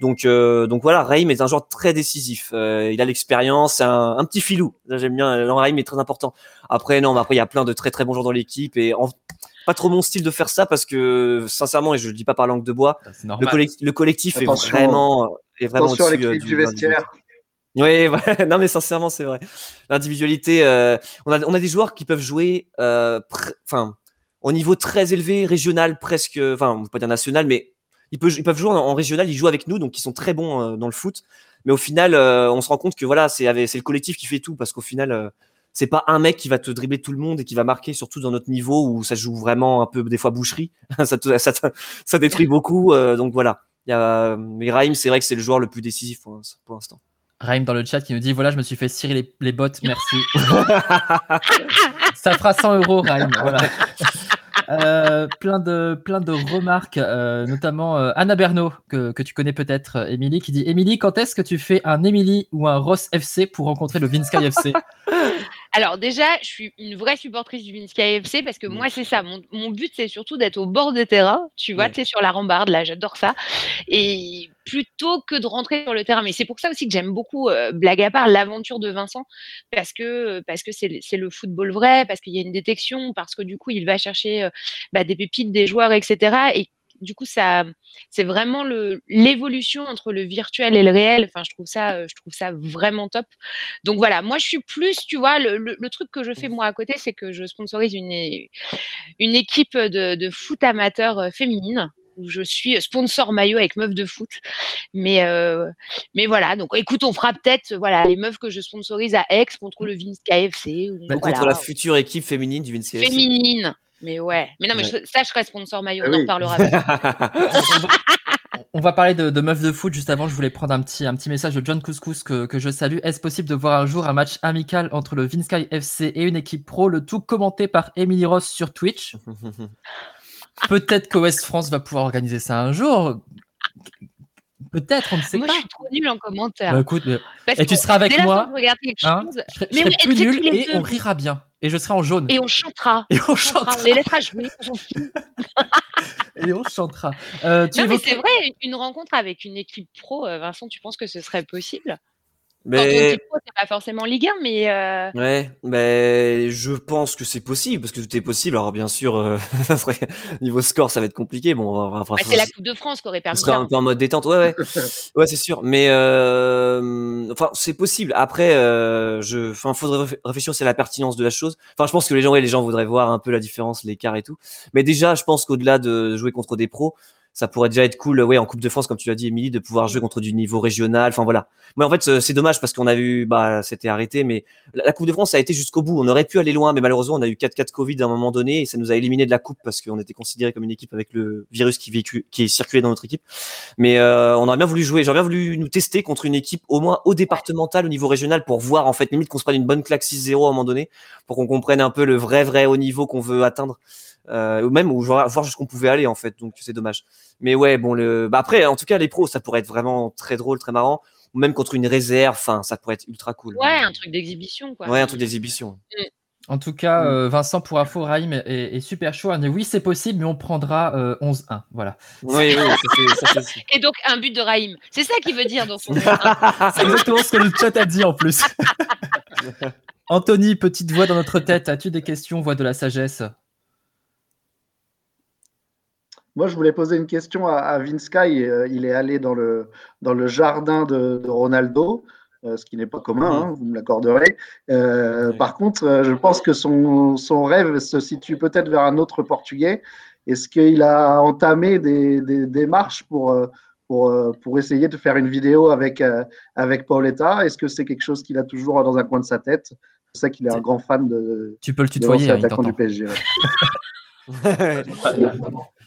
Donc, euh, voilà, Raim est un joueur très décisif. Euh, il a l'expérience, un, un, petit filou. J'aime bien. Raim est très important. Après, non, mais après il y a plein de très très bons joueurs dans l'équipe et en, pas trop mon style de faire ça parce que sincèrement, et je le dis pas par langue de bois, le, collectif, le collectif est vraiment est vraiment attention à du, du vestiaire. Oui, ouais. non mais sincèrement c'est vrai. L'individualité, euh, on a on a des joueurs qui peuvent jouer, euh, enfin au niveau très élevé, régional presque, enfin, on peut pas dire national, mais ils peuvent, ils peuvent jouer en, régional, ils jouent avec nous, donc ils sont très bons euh, dans le foot. Mais au final, euh, on se rend compte que voilà, c'est le collectif qui fait tout, parce qu'au final, euh, c'est pas un mec qui va te dribbler tout le monde et qui va marquer, surtout dans notre niveau où ça joue vraiment un peu des fois boucherie, ça, ça, ça, détruit beaucoup. donc voilà. Il y a, mais Raïm, c'est vrai que c'est le joueur le plus décisif pour, pour l'instant. Raïm dans le chat qui nous dit voilà, je me suis fait cirer les, les bottes, merci. ça fera 100 euros, Raïm. Voilà. Euh, plein, de, plein de remarques, euh, notamment euh, Anna Bernot, que, que tu connais peut-être, Émilie, qui dit Émilie, quand est-ce que tu fais un Émilie ou un Ross FC pour rencontrer le Vinsky FC Alors déjà, je suis une vraie supportrice du Vinsky FC parce que moi, c'est ça. Mon, mon but, c'est surtout d'être au bord des terrains. Tu vois, tu es sur la rambarde, là, j'adore ça. Et plutôt que de rentrer sur le terrain. Mais c'est pour ça aussi que j'aime beaucoup, blague à part, l'aventure de Vincent parce que parce que c'est le football vrai, parce qu'il y a une détection, parce que du coup, il va chercher bah, des pépites, des joueurs, etc. Et du coup, ça, c'est vraiment l'évolution entre le virtuel et le réel. Enfin, je trouve ça, je trouve ça vraiment top. Donc voilà, moi, je suis plus, tu vois, le, le, truc que je fais moi à côté, c'est que je sponsorise une, une équipe de, de foot amateur féminine où je suis sponsor maillot avec meufs de foot. Mais, euh, mais voilà, donc écoute, on fera peut-être voilà, les meufs que je sponsorise à Aix contre le Vince KFC. Ou, contre la future équipe féminine du Vince KFC. Féminine. Mais ouais. Mais non, mais ça, je serai sponsor maillot. Ah on en reparlera. on va parler de, de, meufs de foot. Juste avant, je voulais prendre un petit, un petit message de John Couscous que, que je salue. Est-ce possible de voir un jour un match amical entre le Vinsky FC et une équipe pro, le tout commenté par Emily Ross sur Twitch Peut-être que West France va pouvoir organiser ça un jour. Peut-être, on ne sait moi, pas. Moi, je suis trop nul en commentaire. Bah, écoute, et tu seras avec moi. Hein, je serai, je serai plus nul et on rira bien. Et je serai en jaune. Et on chantera. Et on chantera. On les laissera jouer. et on chantera. Euh, tu non, mais c'est vrai, une rencontre avec une équipe pro, euh, Vincent, tu penses que ce serait possible? Mais... C'est pas forcément Ligue 1, mais. Euh... Ouais, mais je pense que c'est possible parce que tout est possible. Alors bien sûr, euh, niveau score, ça va être compliqué. Bon, enfin, bah, c'est la Coupe de France qui aurait permis. Ce serait un peu en mode détente, ouais, ouais, ouais, c'est sûr. Mais euh... enfin, c'est possible. Après, euh, je, enfin, faudrait réfléchir sur la pertinence de la chose. Enfin, je pense que les gens, ouais, les gens voudraient voir un peu la différence, l'écart et tout. Mais déjà, je pense qu'au-delà de jouer contre des pros, ça pourrait déjà être cool, ouais, en Coupe de France, comme tu l'as dit, Émilie, de pouvoir jouer contre du niveau régional. Enfin voilà. Mais en fait, c'est dommage parce qu'on a vu, bah, c'était arrêté, mais la Coupe de France ça a été jusqu'au bout. On aurait pu aller loin, mais malheureusement, on a eu 4 4 Covid à un moment donné et ça nous a éliminé de la Coupe parce qu'on était considéré comme une équipe avec le virus qui vécu, qui circulé dans notre équipe. Mais euh, on aurait bien voulu jouer, j'aurais bien voulu nous tester contre une équipe au moins au départemental, au niveau régional, pour voir en fait limite qu'on se prenne une bonne claque 6-0 à un moment donné, pour qu'on comprenne un peu le vrai vrai haut niveau qu'on veut atteindre ou même ou voir, voir jusqu'où on pouvait aller en fait. Donc c'est dommage. Mais ouais, bon le. Bah, après, en tout cas, les pros, ça pourrait être vraiment très drôle, très marrant. Ou même contre une réserve, enfin, ça pourrait être ultra cool. Ouais, un truc d'exhibition, quoi. Ouais, un truc d'exhibition. Mm. En tout cas, euh, Vincent, pour info, Raïm est, est, super chaud. dit oui, c'est possible, mais on prendra euh, 11-1. Voilà. Oui, oui, ça, ça, Et donc, un but de Raïm. C'est ça qu'il veut dire dans son. c'est exactement ce que le chat a dit en plus. Anthony, petite voix dans notre tête. As-tu des questions, voix de la sagesse? Moi, je voulais poser une question à, à Vince Sky. Euh, il est allé dans le, dans le jardin de, de Ronaldo, euh, ce qui n'est pas commun, hein, vous me l'accorderez. Euh, oui. Par contre, euh, je pense que son, son rêve se situe peut-être vers un autre Portugais. Est-ce qu'il a entamé des, des, démarches pour, pour, pour essayer de faire une vidéo avec, avec Pauletta? Est-ce que c'est quelque chose qu'il a toujours dans un coin de sa tête? Je sais qu'il est un grand fan de. Tu peux le tutoyer, hein, du PSG.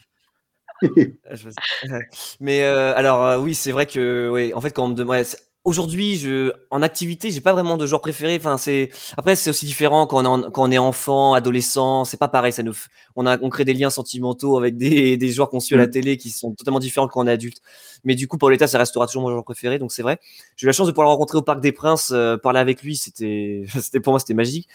Mais euh, alors euh, oui, c'est vrai que oui, en fait quand on me demande aujourd'hui, je en activité, j'ai pas vraiment de genre préféré. Enfin, c'est après c'est aussi différent quand on est en... quand on est enfant, adolescent, c'est pas pareil. Ça nous on a on crée des liens sentimentaux avec des des joueurs qu'on suit à la télé qui sont totalement différents quand on est adulte. Mais du coup, l'État, ça restera toujours mon genre préféré, donc c'est vrai. J'ai eu la chance de pouvoir le rencontrer au Parc des Princes, euh, parler avec lui, c'était c'était pour moi c'était magique.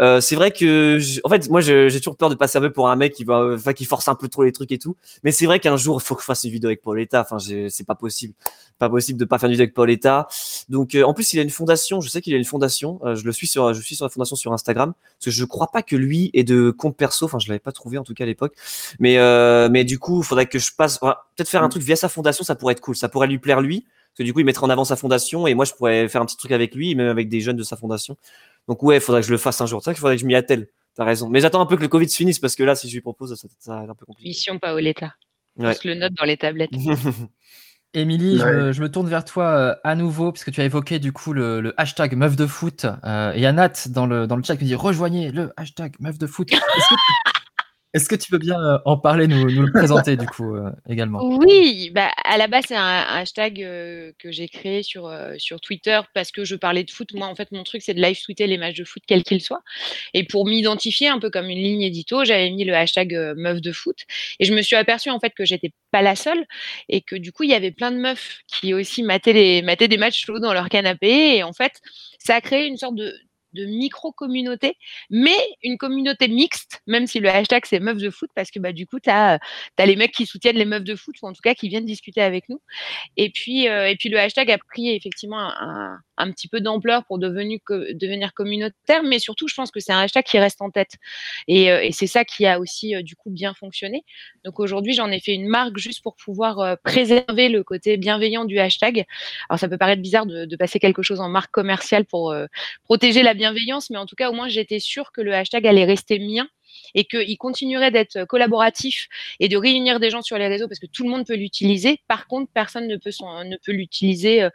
Euh, c'est vrai que je... en fait, moi j'ai toujours peur de passer un peu pour un mec qui va enfin qui force un peu trop les trucs et tout. Mais c'est vrai qu'un jour, il faut que je fasse une vidéo avec Pauletta. Enfin, c'est pas possible pas possible de pas faire une vidéo avec Pauletta. Donc euh, en plus il a une fondation, je sais qu'il a une fondation, euh, je le suis sur je suis sur la fondation sur Instagram parce que je crois pas que lui ait de compte perso, enfin je l'avais pas trouvé en tout cas à l'époque. Mais euh, mais du coup, il faudrait que je passe peut-être faire un truc via sa fondation, ça pourrait être cool, ça pourrait lui plaire lui parce que du coup, il mettrait en avant sa fondation et moi je pourrais faire un petit truc avec lui même avec des jeunes de sa fondation. Donc ouais, il faudrait que je le fasse un jour. C'est vrai qu'il faudrait que je m'y attelle. T'as raison. Mais j'attends un peu que le Covid se finisse parce que là, si je lui propose, ça, ça va être un peu compliqué. Mission Paoletta. Ouais. Je le note dans les tablettes. Émilie, ouais. je, me, je, me tourne vers toi euh, à nouveau, puisque tu as évoqué du coup le, le hashtag meuf de foot. Euh, et Anat dans le, dans le chat qui dit rejoignez le hashtag meuf de foot. Est-ce que, est-ce que tu veux bien euh, en parler, nous, le présenter du coup euh, également? Oui, bah, à la base, c'est un, hashtag euh, que j'ai créé sur, Twitter parce que je parlais de foot. Moi, en fait, mon truc, c'est de live tweeter les matchs de foot, quels qu'ils soient. Et pour m'identifier un peu comme une ligne édito, j'avais mis le hashtag meuf de foot. Et je me suis aperçue en fait que j'étais pas la seule et que du coup, il y avait plein de meufs qui aussi mataient, les, mataient des matchs chauds dans leur canapé. Et en fait, ça a créé une sorte de, de micro-communauté, mais une communauté mixte, même si le hashtag c'est meufs de foot, parce que bah, du coup, tu as, as, les mecs qui soutiennent les meufs de foot, ou en tout cas qui viennent discuter avec nous. Et puis, euh, et puis le hashtag a pris effectivement un, un petit peu d'ampleur pour devenu, devenir communautaire, mais surtout, je pense que c'est un hashtag qui reste en tête. Et, euh, et c'est ça qui a aussi, euh, du coup, bien fonctionné. Donc aujourd'hui, j'en ai fait une marque juste pour pouvoir euh, préserver le côté bienveillant du hashtag. Alors ça peut paraître bizarre de, de passer quelque chose en marque commerciale pour protéger la bienveillance, mais en tout cas, au moins, j'étais sûre que le hashtag allait rester mien et qu'il continuerait d'être collaboratif et de réunir des gens sur les réseaux parce que tout le monde peut l'utiliser. Par contre, personne ne peut, son, ne peut l'utiliser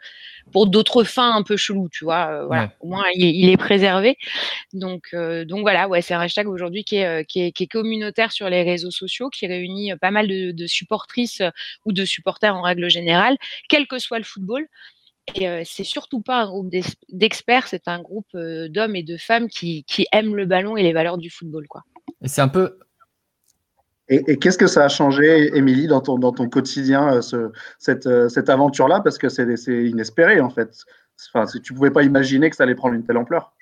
pour d'autres fins un peu cheloues, tu vois. voilà. Ouais. Au moins, il, il, est préservé. Donc, euh, donc voilà, ouais, c'est un hashtag aujourd'hui qui est, qui, est, qui est, communautaire sur les réseaux sociaux, qui réunit pas mal de, de supportrices ou de supporters en règle générale, quel que soit le football. Et euh, c'est surtout pas un groupe d'experts, c'est un groupe euh, d'hommes et de femmes qui, qui, aiment le ballon et les valeurs du football. Quoi. Et c'est un peu. Et, et qu'est-ce que ça a changé, Émilie, dans ton, dans ton quotidien, ce, cette, cette aventure-là? Parce que c'est inespéré, en fait. Enfin, tu ne pouvais pas imaginer que ça allait prendre une telle ampleur.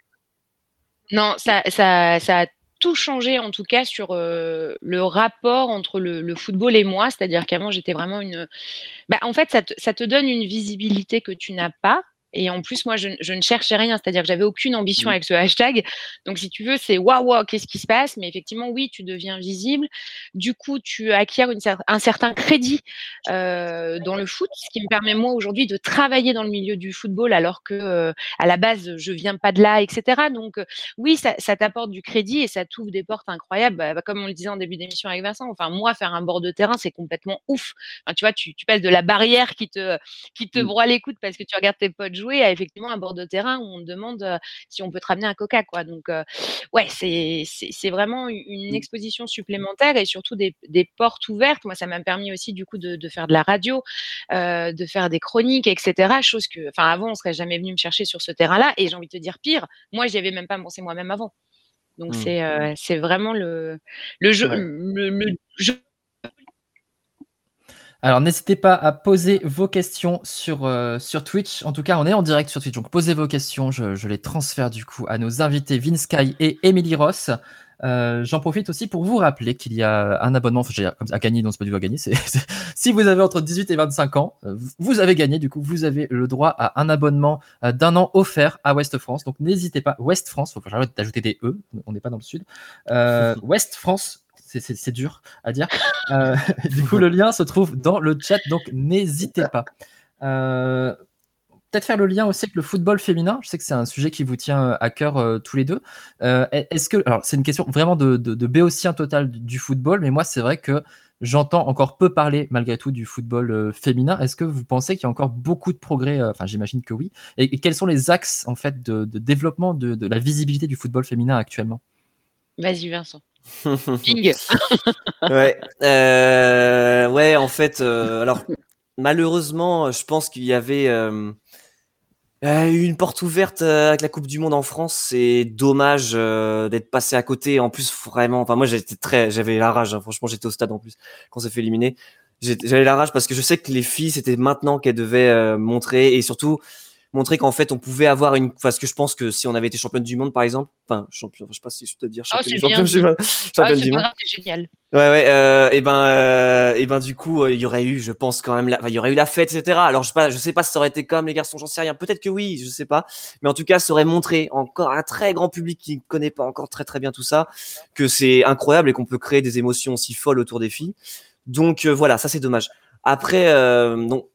Non, ça, ça, ça a tout changé en tout cas sur euh, le rapport entre le, le, football et moi. C'est-à-dire qu'avant, j'étais vraiment une. Bah, en fait, ça te, ça te, donne une visibilité que tu n'as pas Et en plus, moi, je, ne cherchais rien, c'est-à-dire que j'avais aucune ambition mmh. avec ce hashtag. Donc, si tu veux, c'est waouh, waouh, qu'est-ce qui se passe? Mais effectivement, oui, tu deviens visible. Du coup, tu acquiers un certain crédit euh, dans le foot, ce qui me permet, moi, aujourd'hui, de travailler dans le milieu du football, alors que euh, à la base, je viens pas de là, etc. Donc, euh, oui, ça, t'apporte du crédit et ça t'ouvre des portes incroyables. Bah, bah, comme on le disait en début d'émission avec Vincent, enfin, moi, faire un bord de terrain, c'est complètement ouf. tu vois, tu, passes de la barrière qui te, qui te mmh. broie les coudes parce que tu regardes tes potes jouer à effectivement un bord de terrain où on demande si on peut te ramener un coca. Quoi. Donc, ouais, c'est vraiment une mmh. exposition supplémentaire et surtout des, portes ouvertes. Moi, ça m'a permis aussi du coup de, faire de la radio, de faire des chroniques, etc. Chose que, enfin, avant, on serait jamais venu me chercher sur ce terrain-là. Et j'ai envie de te dire pire, moi, j'y avais même pas pensé moi-même avant. Donc, mmh. c'est vraiment le, le jeu. le jeu alors n'hésitez pas à poser vos questions sur, euh, sur Twitch. En tout cas, on est en direct sur Twitch, donc posez vos questions. Je, les transfère du coup à nos invités Vince Sky et Emily Ross. Euh, j'en profite aussi pour vous rappeler qu'il y a un abonnement à gagner, non c'est pas du tout à gagner. si vous avez entre 18 et 25 ans, euh, vous avez gagné. Du coup, vous avez le droit à un abonnement d'un an offert à West France. Donc n'hésitez pas, West France, faut que j'arrête d'ajouter des E, on n'est pas dans le sud. West France c'est dur à dire. Euh, du coup, le lien se trouve dans le chat, donc n'hésitez pas. Euh, peut-être faire le lien aussi avec le football féminin. Je sais que c'est un sujet qui vous tient à cœur euh, tous les deux. Est-ce que, alors c'est une question vraiment de, de, béotien total du football, mais moi c'est vrai que j'entends encore peu parler malgré tout du football féminin. Est-ce que vous pensez qu'il y a encore beaucoup de progrès Enfin, j'imagine que oui. Et, quels sont les axes en fait de, développement de, de la visibilité du football féminin actuellement? Vas-y, Vincent. ouais, euh, ouais, en fait, euh, alors malheureusement, je pense qu'il y avait euh, une porte ouverte avec la Coupe du Monde en France. C'est dommage d'être passé à côté. En plus, vraiment, enfin moi j'étais très, j'avais la rage. Hein. Franchement, j'étais au stade en plus quand s'est fait éliminer. J'avais la rage parce que je sais que les filles, c'était maintenant qu'elles devaient montrer et surtout montrer qu'en fait on pouvait avoir une parce que je pense que si on avait été championne du monde par exemple enfin champion je sais pas si je peux te dire ah, championne, oh, du monde championne du monde. c'est génial. Ouais ouais euh, et ben euh, et ben du coup euh, il y aurait eu je pense quand même la, il y aurait eu la fête etc alors je sais pas je sais pas si ça aurait été comme les garçons j'en sais rien. Peut-être que oui je sais pas. Mais en tout cas ça aurait montré encore un très grand public qui connaît pas encore très très bien tout ça que c'est incroyable et qu'on peut créer des émotions aussi folles autour des filles. Donc euh, voilà ça c'est dommage. Après donc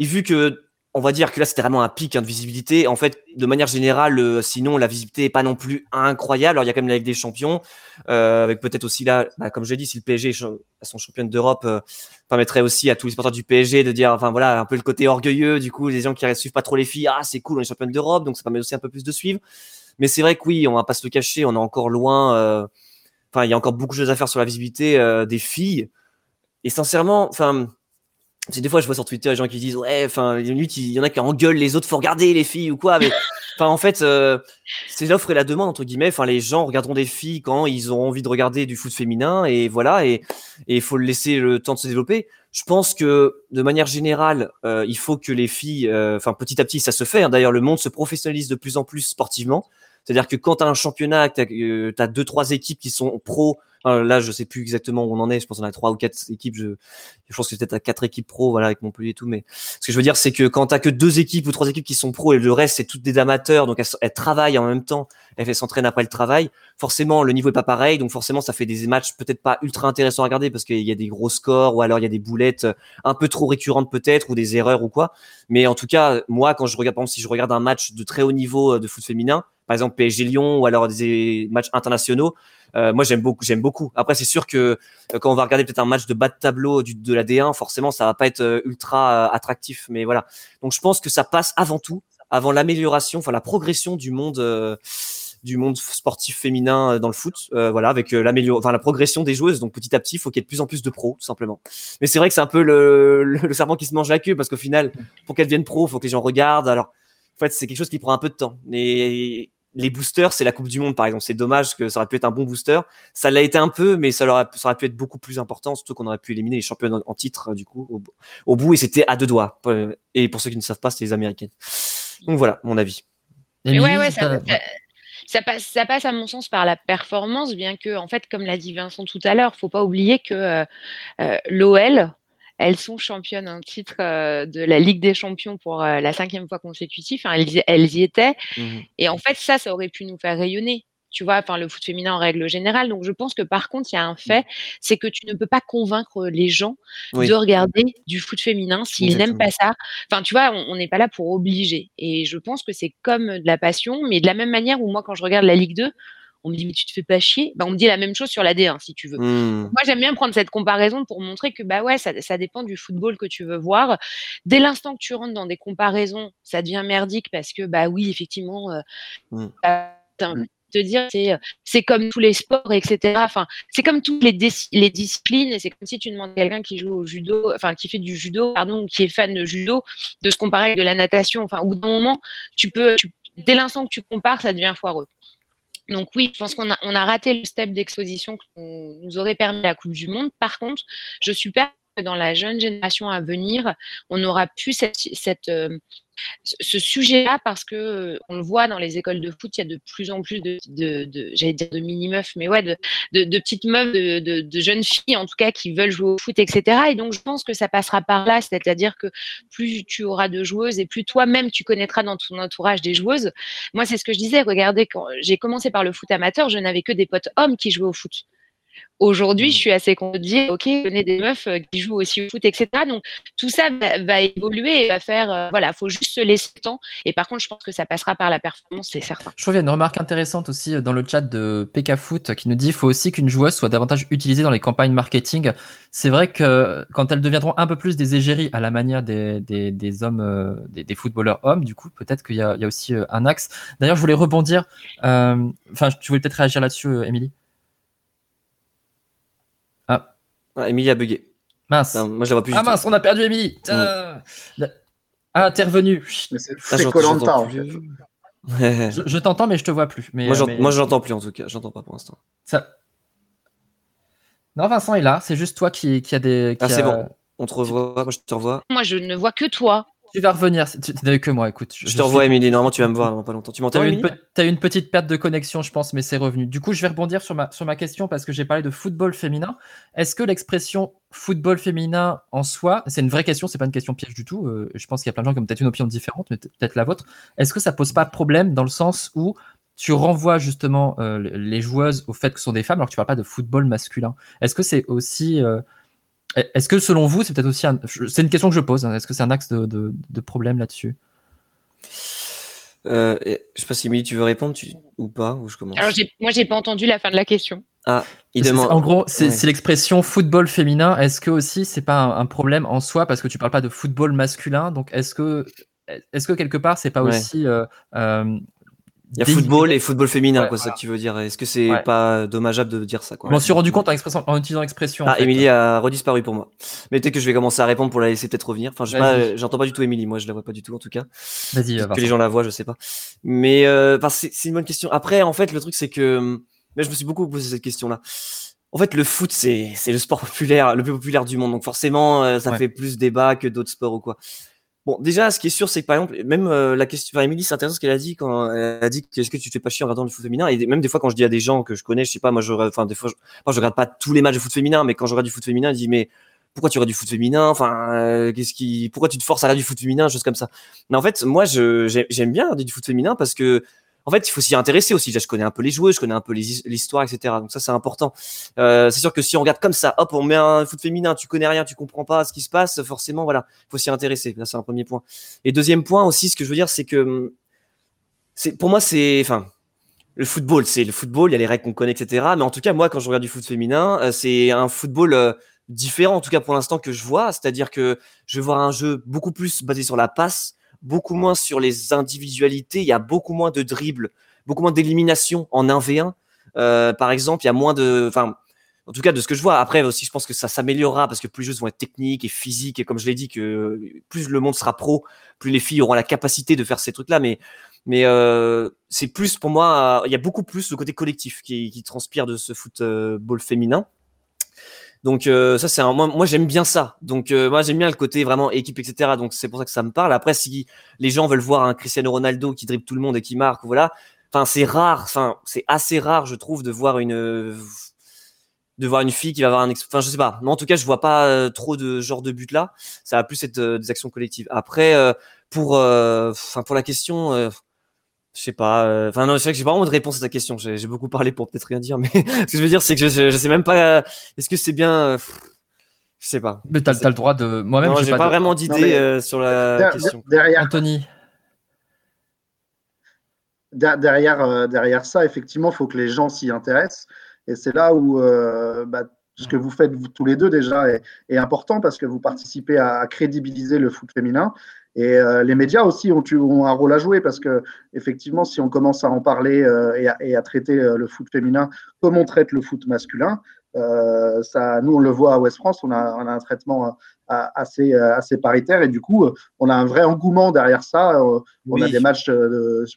et vu que on va dire que là c'était vraiment un pic hein, de visibilité. En fait, de manière générale, euh, sinon la visibilité est pas non plus incroyable. Alors il y a quand même la Ligue des Champions, euh, avec peut-être aussi là, bah, comme je l'ai dit, si le PSG est son championne d'Europe, euh, permettrait aussi à tous les supporters du PSG de dire, enfin voilà, un peu le côté orgueilleux. Du coup, les gens qui ne suivent pas trop les filles, ah c'est cool, on est championne d'Europe, donc ça permet aussi un peu plus de suivre. Mais c'est vrai que oui, on va pas se le cacher, on est encore loin. Enfin, il y a encore beaucoup de choses à faire sur la visibilité des filles. Et sincèrement, enfin c'est des fois, je vois sur Twitter les gens qui disent ouais, enfin, il y en a qui engueulent les autres, faut regarder les filles ou quoi. Mais enfin, en fait, euh, c'est l'offre et la demande entre guillemets. Enfin, les gens regarderont des filles quand ils ont envie de regarder du foot féminin et voilà. Et il faut laisser le temps de se développer. Je pense que de manière générale, euh, il faut que les filles, euh, enfin, petit à petit, ça se fait. Hein. D'ailleurs, le monde se professionnalise de plus en plus sportivement. C'est-à-dire que quand tu as un championnat, tu as, as, deux, trois équipes qui sont pro là, je sais plus exactement où on en est. Je pense qu'on a trois ou quatre équipes. Je, je pense que c'est peut-être à quatre équipes pro, voilà, avec Montpellier et tout. Mais ce que je veux dire, c'est que quand t'as que deux équipes ou trois équipes qui sont pro et le reste c'est toutes des amateurs, donc elles, travaillent en même temps, elles s'entraînent après le travail. Forcément, le niveau est pas pareil, donc forcément, ça fait des matchs peut-être pas ultra intéressants à regarder parce qu'il y a des gros scores ou alors il y a des boulettes un peu trop récurrentes peut-être ou des erreurs ou quoi. Mais en tout cas, moi, quand je regarde, par exemple, si je regarde un match de très haut niveau euh, de foot féminin, par exemple PSG Lyon ou alors des matchs internationaux, euh, moi, j'aime beaucoup. J'aime beaucoup. Après, c'est sûr que euh, quand on va regarder peut-être un match de bas de tableau du, de la D1, forcément, ça va pas être euh, ultra attractif. Mais voilà. Donc, je pense que ça passe avant tout, avant l'amélioration, enfin la progression du monde. du monde sportif féminin dans le foot, voilà, avec enfin la progression des joueuses. Donc petit à petit, il faut qu'il y ait de plus en plus de pros, tout simplement. Mais c'est vrai que c'est un peu le, le, serpent qui se mange la queue, parce qu'au final, pour qu'elles deviennent pro, il faut que les gens regardent. Alors, en fait, c'est quelque chose qui prend un peu de temps. Mais les boosters, c'est la Coupe du Monde, par exemple. C'est dommage que ça aurait pu être un bon booster. Ça l'a été un peu, mais ça aurait, ça aurait pu être beaucoup plus important, surtout qu'on aurait pu éliminer les champions en, titre, du coup, au, bout, et c'était à deux doigts. Et pour ceux qui ne savent pas, c'est les Américaines. Donc voilà, mon avis. ouais, ouais, ça, ça, passe, ça passe, à mon sens, par la performance, bien que, en fait, comme l'a dit Vincent tout à l'heure, faut pas oublier que euh, euh, l'OL elles sont championnes en titre de la Ligue des Champions pour la cinquième fois consécutive. elles, elles, y étaient. Mmh Et en fait, ça, ça aurait pu nous faire rayonner tu vois, enfin le foot féminin en règle générale. Donc je pense que par contre, il y a un mmh. fait, c'est que tu ne peux pas convaincre les gens de regarder du foot féminin s'ils n'aiment pas ça. Enfin, tu vois, on n'est pas là pour obliger. Et je pense que c'est comme de la passion, mais de la même manière où moi, quand je regarde la Ligue 2, on me dit mais tu te fais pas chier. Bah, on me dit la même chose sur la D1 si tu veux. Mmh. Moi j'aime bien prendre cette comparaison pour montrer que bah ouais ça, ça dépend du football que tu veux voir. Dès l'instant que tu rentres dans des comparaisons, ça devient merdique parce que bah oui effectivement euh, mmh. bah, te dire c'est c'est comme tous les sports etc enfin c'est comme toutes les, les disciplines et c'est comme si tu demandes à quelqu'un qui joue au judo enfin qui fait du judo pardon qui est fan de judo de se comparer avec de la natation enfin au bout d'un moment tu peux dès l'instant que tu compares ça devient foireux donc oui, je pense qu'on a, on a raté le step d'exposition qui nous aurait permis la Coupe du Monde. Par contre, je suis que dans la jeune génération à venir, on aura pu cette, cette, ce sujet-là parce que on le voit dans les écoles de foot, il y a de plus en plus de, j'allais dire de mini meufs, mais ouais, de, petites meufs, de, jeunes filles en tout cas qui veulent jouer au foot, etc. Et donc je pense que ça passera par là, c'est-à-dire que plus tu auras de joueuses et plus toi-même tu connaîtras dans ton entourage des joueuses. Moi, c'est ce que je disais. Regardez, quand j'ai commencé par le foot amateur, je n'avais que des potes hommes qui jouaient au foot. Aujourd'hui, je mmh. suis assez content de dire, OK, connais des meufs euh, qui jouent aussi au foot, etc. Donc, tout ça va, évoluer et va faire, euh, voilà, faut juste se laisser le temps. Et par contre, je pense que ça passera par la performance, c'est certain. Je trouve qu'il y a une remarque intéressante aussi euh, dans le chat de PK Foot qui nous dit, il faut aussi qu'une joueuse soit davantage utilisée dans les campagnes marketing. C'est vrai que quand elles deviendront un peu plus des égéries à la manière des, des, hommes, des, footballeurs hommes, du coup, peut-être qu'il y, y, a aussi un axe. D'ailleurs, je voulais rebondir, enfin, tu voulais peut-être réagir là-dessus, Émilie? Ah, Emilie a bugué. Mince. moi, je la vois plus. Ah mince, on a perdu Emilie. Mm. Intervenu. C'est Colanta je, je t'entends, mais je te vois plus. Mais, moi, je l'entends plus en tout cas. J'entends pas pour l'instant. Ça... Non, Vincent est là. C'est juste toi qui, qui a des. ah, c'est bon. On te revoit. Moi, je te revois. Moi, je ne vois que toi. Tu vas revenir, tu n'avais que moi, écoute. Je, te revois, Émilie. Normalement, tu vas me voir dans pas longtemps. Tu m'entends, Tu as eu une petite perte de connexion, je pense, mais c'est revenu. Du coup, je vais rebondir sur ma, sur ma question parce que j'ai parlé de football féminin. Est-ce que l'expression football féminin en soi, c'est une vraie question, c'est pas une question piège du tout. Euh, je pense qu'il y a plein de gens qui ont peut-être une opinion différente, mais peut-être la vôtre. Est-ce que ça pose pas de problème dans le sens où tu renvoies justement euh, les joueuses au fait que ce sont des femmes alors que tu parles pas de football masculin? Est-ce que c'est aussi. Euh, est-ce que selon vous, c'est peut-être aussi un... C'est une question que je pose. Hein. Est-ce que c'est un axe de, problème là-dessus? Euh, Je sais pas si Emily, tu veux répondre ou pas ou je commence? Alors, moi, j'ai pas entendu la fin de la question. Ah, il demande. En gros, c'est l'expression football féminin. Est-ce que aussi c'est pas un, problème en soi parce que tu parles pas de football masculin? Donc, est-ce que est-ce que quelque part c'est pas aussi euh, euh, il y a football et football féminin, quoi, ça que tu veux dire. Est-ce que c'est pas dommageable de dire ça, quoi? Je m'en suis rendu compte en, en utilisant l'expression. Ah, Émilie a redisparu pour moi. Mais peut-être que je vais commencer à répondre pour la laisser peut-être revenir. Enfin, j'entends pas, du tout Émilie, moi, je la vois pas du tout, en tout cas. Vas-y, Que les gens la voient, je sais pas. Mais, euh, c'est une bonne question. Après, en fait, le truc, c'est que, mais je me suis beaucoup posé cette question-là. En fait, le foot, c'est le sport populaire, le plus populaire du monde. Donc, forcément, euh, ça fait plus débat que d'autres sports ou quoi. Bon, déjà, ce qui est sûr, c'est que par exemple, même euh, la question, enfin, Emily, c'est intéressant ce qu'elle a dit quand elle a dit qu'est-ce que tu te fais pas chier en regardant le foot féminin? Et même des fois, quand je dis à des gens que je connais, je sais pas, moi, enfin, des fois, je, regarde pas tous les matchs de foot féminin, mais quand je regarde du foot féminin, je dis, mais pourquoi tu regardes du foot féminin? Enfin, euh, qu'est-ce qui, pourquoi tu te forces à regarder du foot féminin, choses comme ça. Mais en fait, moi, j'aime bien regarder du foot féminin parce que en fait, il faut s'y intéresser aussi. je connais un peu les joueurs, je connais un peu l'histoire, etc. Donc ça, c'est important. Euh, c'est sûr que si on regarde comme ça, hop, on met un foot féminin, tu connais rien, tu comprends pas ce qui se passe, forcément, voilà, il faut s'y intéresser. Là, c'est un premier point. Et deuxième point aussi, ce que je veux dire, c'est que, c'est pour moi, c'est, enfin, le football, c'est le football, il y a les règles qu'on connaît, etc. Mais en tout cas, moi, quand je regarde du foot féminin, euh, c'est un football euh, différent, en tout cas pour l'instant, que je vois. C'est-à-dire que je vais voir un jeu beaucoup plus basé sur la passe, beaucoup moins sur les individualités. Il y a beaucoup moins de dribbles, beaucoup moins d'élimination en 1v1. Euh, par exemple, il y a moins de. Enfin, en tout cas, de ce que je vois. Après aussi, je pense que ça s'améliorera parce que plus les jeux vont être techniques et physiques. Et comme je l'ai dit, que plus le monde sera pro, plus les filles auront la capacité de faire ces trucs-là. Mais, mais euh, c'est plus pour moi, il y a beaucoup plus le côté collectif qui, qui transpire de ce football féminin. Donc euh, ça c'est un... moi, moi j'aime bien ça. Donc euh, moi j'aime bien le côté vraiment équipe etc. Donc c'est pour ça que ça me parle. Après si les gens veulent voir un Cristiano Ronaldo qui dribble tout le monde et qui marque voilà. Enfin c'est rare. Enfin c'est assez rare je trouve de voir une de voir une fille qui va avoir un, enfin je sais pas. Mais en tout cas, je vois pas trop de genre de but là. Ça va plus être des actions collectives. Après, pour, enfin pour la question, je sais pas. Enfin non, c'est vrai que j'ai pas vraiment de réponse à ta question. J'ai beaucoup parlé pour peut-être rien dire, mais ce que je veux dire, c'est que je, je, sais même pas. Est-ce que c'est bien Je sais pas. Mais t'as as le droit de. Moi-même, j'ai pas, pas vraiment d'idée sur la question. Derrière, Anthony derrière, euh, derrière ça, effectivement, il faut que les gens s'y intéressent. Et c'est là où euh, bah, ce que vous faites vous, tous les deux déjà est, important parce que vous participez à, crédibiliser le foot féminin. Et euh, les médias aussi ont, ont, un rôle à jouer parce que effectivement, si on commence à en parler et, à, et, à, traiter le foot féminin comme on traite le foot masculin, euh, ça, nous, on le voit à West France, on a, on a un traitement euh, assez, euh, assez paritaire et du coup, on a un vrai engouement derrière ça. On a des matchs,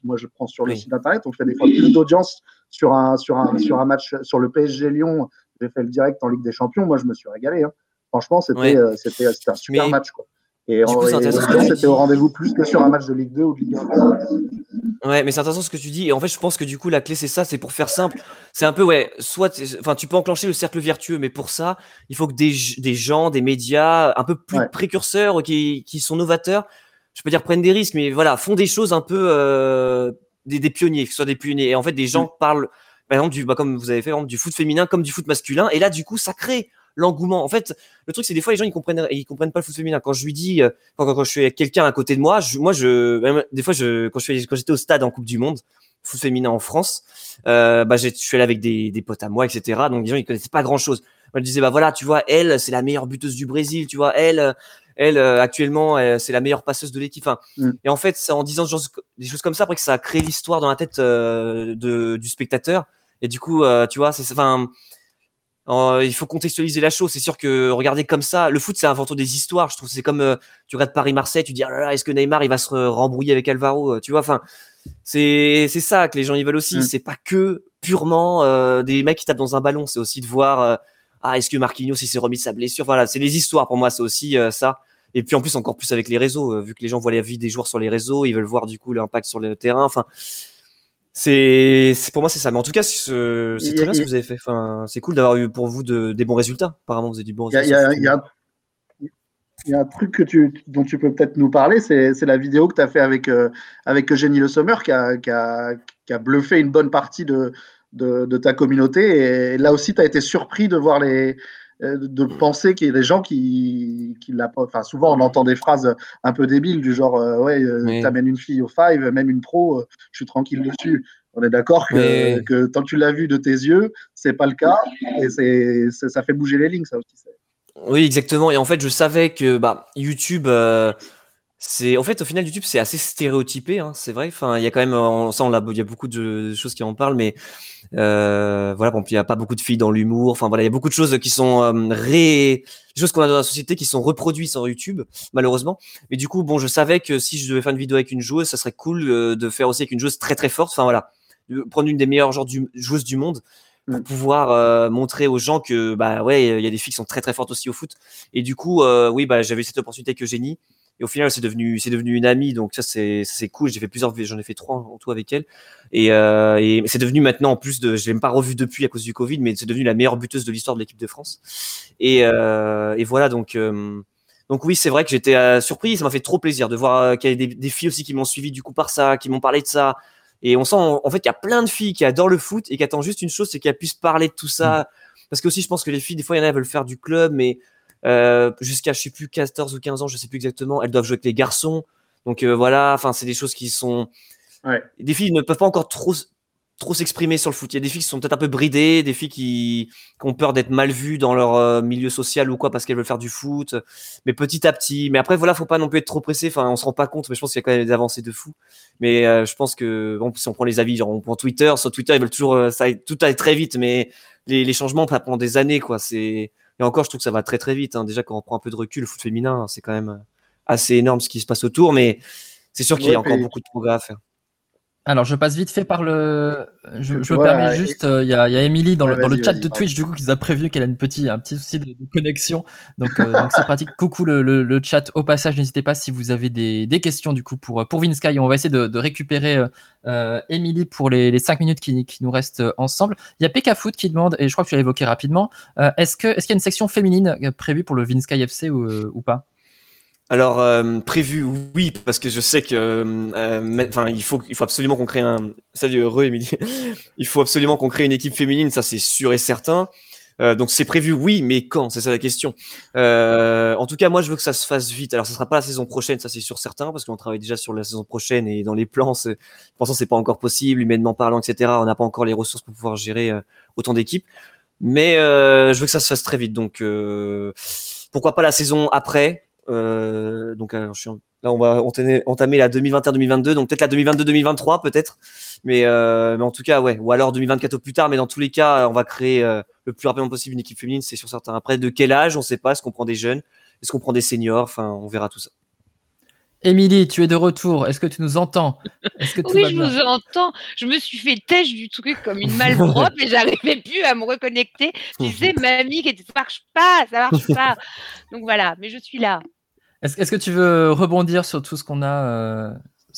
moi je prends sur le site internet, on fait des fois plus d'audience sur un, sur, un, sur un match sur le PSG Lyon. J'ai fait le direct en Ligue des Champions, moi je me suis régalé. Hein. Franchement, c'était un super match. Quoi. Et, c'était au rendez-vous plus que sur un match de Ligue 2 ou de Ligue 1. Ouais, mais c'est intéressant ce que tu dis. Et en fait, je pense que du coup, la clé, c'est ça. C'est pour faire simple. C'est un peu, ouais, soit, enfin, tu peux enclencher le cercle vertueux, mais pour ça, il faut que des, des gens, des médias un peu plus précurseurs, qui, qui sont novateurs, je peux dire prennent des risques, mais voilà, font des choses un peu, euh, des, des, pionniers, que ce soit des pionniers. Et en fait, des gens mm. parlent, par exemple, du, bah, comme vous avez fait, du foot féminin comme du foot masculin. Et là, du coup, ça crée l'engouement. En fait, le truc, c'est des fois, les gens, ils comprennent, ils comprennent pas le foot féminin. Quand je lui dis, euh, quand, quand, je suis avec quelqu'un à côté de moi, je, moi, je, des fois, je, quand je quand j'étais au stade en Coupe du Monde, foot féminin en France, euh, bah, je suis allé avec des, des potes à moi, etc. Donc, les gens, ils connaissaient pas grand chose. Moi, je disais, bah voilà, tu vois, elle, c'est la meilleure buteuse du Brésil, tu vois, elle, elle, euh, actuellement, c'est la meilleure passeuse de l'équipe. Enfin, mm. Et en fait, c'est en disant des choses comme ça, après que ça crée l'histoire dans la tête euh, de, du spectateur. Et du coup, euh, tu vois, c'est, enfin, euh, il faut contextualiser la chose. C'est sûr que regarder comme ça, le foot, c'est un fantôme des histoires. Je trouve c'est comme euh, tu regardes Paris-Marseille, tu dis ah est-ce que Neymar il va se rembrouiller avec Alvaro euh, Tu vois, enfin, c'est c'est ça que les gens ils veulent aussi. Mm. C'est pas que purement des mecs qui tapent dans un ballon. C'est aussi de voir ah est-ce que Marquinhos il s'est remis de sa blessure? Voilà, c'est les histoires pour moi. C'est aussi ça. Et puis en plus encore plus avec les réseaux, vu que les gens voient la vie des joueurs sur les réseaux, ils veulent voir du coup l'impact sur le terrain. Enfin, c'est pour moi c'est ça. Mais en tout cas c'est très bien ce que vous avez fait. Enfin c'est cool d'avoir eu pour vous de, des bons résultats. Apparemment vous avez du bon résultat il y, y, a un truc que tu, dont tu peux peut-être nous parler c'est la vidéo que tu as fait avec euh, avec Eugénie Le Sommer qui a, qui, a, qui a, bluffé une bonne partie de, de, de ta communauté. Et là aussi tu as été surpris de voir les de penser qu'il y a des gens qui, qui l'a Enfin, souvent, on entend des phrases un peu débiles du genre euh, Ouais, euh, t'amènes une fille au five, même une pro, je suis tranquille dessus. On est d'accord que, que, tant que tu l'as vu de tes yeux, c'est pas le cas. Et c'est, ça fait bouger les lignes, ça aussi. Oui, exactement. Et en fait, je savais que bah, YouTube. C'est en fait au final YouTube c'est assez stéréotypé hein, c'est vrai enfin il y a quand même on, ça on il y a beaucoup de choses qui en parlent mais euh, voilà, bon, puis il n'y a pas beaucoup de filles dans l'humour. Enfin voilà, il y a beaucoup de choses qui sont euh, ré... des choses qu'on a dans la société qui sont reproduites sur YouTube, malheureusement. Mais du coup, bon, je savais que si je devais faire une vidéo avec une joueuse, ça serait cool euh, de faire aussi avec une joueuse très très forte. Enfin voilà, prendre une des meilleures joueuses du monde pour mm. pouvoir euh, montrer aux gens que bah ouais, il y a des filles qui sont très très fortes aussi au foot. Et du coup, oui, bah j'avais cette opportunité que Génie. Et au final, c'est devenu, c'est devenu une amie. Donc ça, c'est, c'est cool. J'ai fait plusieurs, j'en ai fait trois en tout avec elle. Et, euh, et c'est devenu maintenant, en plus de, je l'ai même pas revu depuis à cause du Covid, mais c'est devenu la meilleure buteuse de l'histoire de l'équipe de France. Et, euh, et voilà, donc, euh, donc oui, c'est vrai que j'étais surpris. Ça m'a fait trop plaisir de voir qu'il y a des, des, filles aussi qui m'ont suivi du coup par ça, qui m'ont parlé de ça. Et on sent en fait qu'il y a plein de filles qui adorent le foot et qui attendent juste une chose, c'est qu'elles puissent parler de tout ça. Mmh. Parce que aussi, je pense que les filles, des fois, il y en a, elles veulent faire du club, mais euh, jusqu'à, je sais plus, 14 ou 15 ans, je sais plus exactement, elles doivent jouer avec les garçons. Donc euh, voilà, enfin, c'est des choses qui sont. Ouais. Des filles ne peuvent pas encore trop trop s'exprimer sur le foot. Il y a des filles qui sont peut-être un peu bridées, des filles qui, qui ont peur d'être mal vues dans leur euh, milieu social ou quoi parce qu'elles veulent faire du foot. Mais petit à petit. Mais après, voilà, faut pas non plus être trop pressé. Enfin, on se rend pas compte, mais je pense qu'il y a quand même des avancées de fou. Mais euh, je pense que bon, si on prend les avis, genre on prend Twitter, sur Twitter, ils veulent toujours ça, tout aille très vite, mais les, les changements ça prend des années, quoi. C'est et encore, je trouve que ça va très très vite. Hein. Déjà, quand on prend un peu de recul, le foot féminin, c'est quand même assez énorme ce qui se passe autour, mais c'est sûr qu'il y a encore beaucoup de progrès à faire. Alors, je passe vite fait par le. Je, je me permets juste, euh, il y a, y a Emily dans, le, dans le chat de Twitch, du coup, qui nous a prévenu qu'elle a une petit, un petit souci de, connexion. Donc, euh, c'est pratique. Coucou le, le, le, chat. Au passage, n'hésitez pas si vous avez des, des questions, du coup, pour, pour Vinsky. On va essayer de, de récupérer euh, Emily pour les, les 5 minutes qui, qui nous restent ensemble. Il y a PK Foot qui demande, et je crois que tu l'as évoqué rapidement, est-ce qu'il est qu'il y a une section féminine prévue pour le Vinsky FC ou, ou pas? Alors euh, prévu, oui, parce que je sais que, euh, enfin, il faut, il faut absolument qu'on crée un. Salut, heureux, il faut absolument qu'on crée une équipe féminine, ça c'est sûr et certain. Euh, donc c'est prévu, oui, mais quand C'est ça la question. en tout cas, moi, je veux que ça se fasse vite. Alors, ce sera pas la saison prochaine, ça c'est sûr certain, parce qu'on travaille déjà sur la saison prochaine et dans les plans, pour l'instant, c'est pas encore possible, humainement parlant, etc. On n'a pas encore les ressources pour pouvoir gérer autant d'équipes. Mais je veux que ça se fasse très vite. Donc, pourquoi pas la saison après? Euh, donc là, on va entamer, la 2021-2022, donc peut-être la 2022-2023 peut-être, mais, euh, mais, en tout cas ouais, ou alors 2024 au plus tard. Mais dans tous les cas, on va créer euh, le plus rapidement possible une équipe féminine, c'est sûr certain. Après, de quel âge, on ne sait pas. Est-ce qu'on prend des jeunes, est-ce qu'on prend des seniors, enfin, on verra tout ça. Émilie, tu es de retour. Est-ce que tu nous entends? Que Oui, je vous entends. Je me suis fait têche du truc comme une malpropre et j'arrivais plus à me reconnecter. Je disais, mamie, ça marche pas, ça marche pas. Donc voilà, mais je suis là. Est-ce que tu veux rebondir sur tout ce qu'on a euh,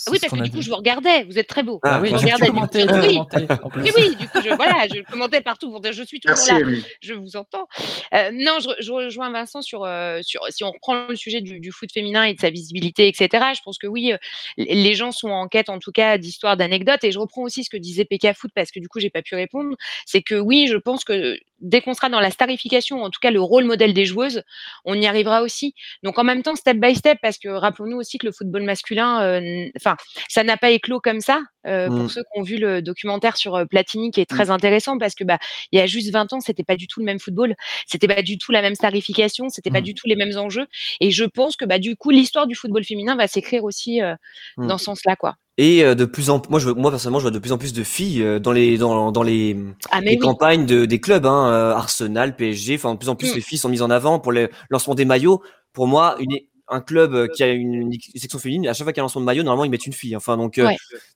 oui, parce que du coup, je vous regardais. Vous êtes très beau. Ah, oui, je regardais. Commentais, oui. oui, oui, du coup, je, voilà, je commentais partout. Je suis toujours là. Je vous entends. Euh, non, je, je, rejoins Vincent sur, euh, sur si on reprend le sujet du, du, foot féminin et de sa visibilité, etc. Je pense que oui, euh, les gens sont en quête, en tout cas, d'histoires, d'anecdotes. Et je reprends aussi ce que disait PK Foot parce que du coup, j'ai pas pu répondre. C'est que oui, je pense que dès qu'on sera dans la starification, en tout cas le rôle modèle des joueuses, on y arrivera aussi. Donc en même temps, step by step, parce que rappelons-nous aussi que le football masculin, enfin, ça n'a pas éclos comme ça. Euh, pour mmh. ceux qui ont vu le documentaire sur euh, Platini, qui est très mmh. intéressant parce que bah il y a juste 20 ans, c'était pas du tout le même football, c'était pas du tout la même starification, c'était pas mmh. du tout les mêmes enjeux. Et je pense que bah du coup, l'histoire du football féminin va s'écrire aussi euh, dans ce sens-là, quoi. Et de plus en moi, je, moi personnellement, je vois de plus en plus de filles dans les dans, dans les, ah, les campagnes de, des clubs, hein, Arsenal, PSG. Enfin, de plus en plus, les filles sont mises en avant pour le lancement des maillots. Pour moi, une, un club euh, qui a une, section féminine, à chaque fois qu'il y a un lancement de maillot, normalement ils mettent une fille. Enfin, donc, euh,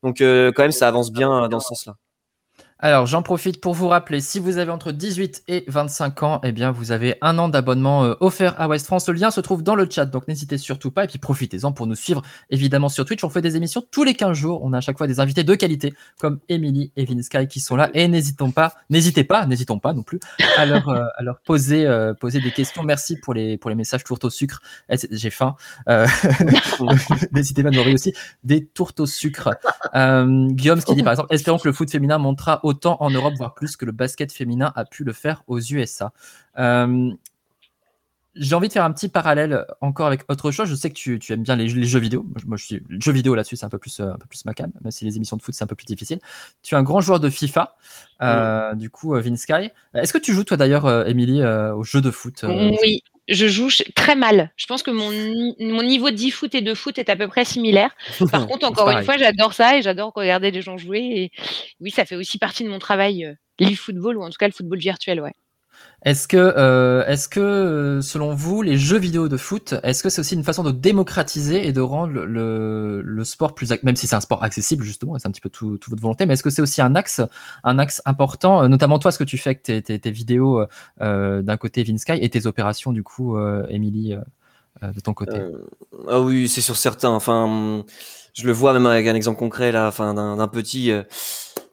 donc euh, quand même, ça avance bien dans ce sens-là. Alors, j'en profite pour vous rappeler, si vous avez entre 18 et 25 ans, eh bien, vous avez un an d'abonnement euh, offert à West France. Le lien se trouve dans le chat, donc n'hésitez surtout pas. Et puis, profitez-en pour nous suivre, évidemment, sur Twitch. On fait des émissions tous les 15 jours. On a à chaque fois des invités de qualité, comme Emily et Vinsky qui sont là. Et n'hésitons pas, n'hésitez pas, n'hésitons pas non plus, à leur, euh, euh, poser des questions. Merci pour les, pour les messages tourtes au sucre. Eh, j'ai faim. n'hésitez pas à nous aussi des tourtes au sucre. Guillaume, ce qui dit, par exemple, espérons que le foot féminin montera autant en Europe, voire plus que le basket féminin a pu le faire aux USA. Euh, j'ai envie de faire un petit parallèle encore avec autre chose. Je sais que tu, aimes bien les, jeux vidéo. Moi, je suis jeux vidéo là-dessus, c'est un peu plus euh, un peu plus ma cam, même si les émissions de foot c'est un peu plus difficile. Tu es un grand joueur de FIFA, euh, du coup, Vince Sky. Est-ce que tu joues toi d'ailleurs, Émilie, aux jeux de foot Oui, je joue très mal. Je pense que mon, mon niveau d'e-foot et de foot est à peu près similaire. Par contre, encore une fois, j'adore ça et j'adore regarder les gens jouer. Et oui, ça fait aussi partie de mon travail, euh, l'e-football ou en tout cas le football virtuel, ouais. Est-ce que, euh, est-ce que, euh, selon vous, les jeux vidéo de foot, est-ce que c'est aussi une façon de démocratiser et de rendre le, sport plus, même si c'est un sport accessible justement, c'est un petit peu tout, votre volonté, mais est-ce que c'est aussi un axe, un axe important, euh, notamment toi, ce que tu fais avec tes, tes, vidéos euh, d'un côté Vinsky et tes opérations du coup, Emily, de ton côté? ah oui, c'est sur certains. Enfin, je le vois même avec un exemple concret là, enfin d'un petit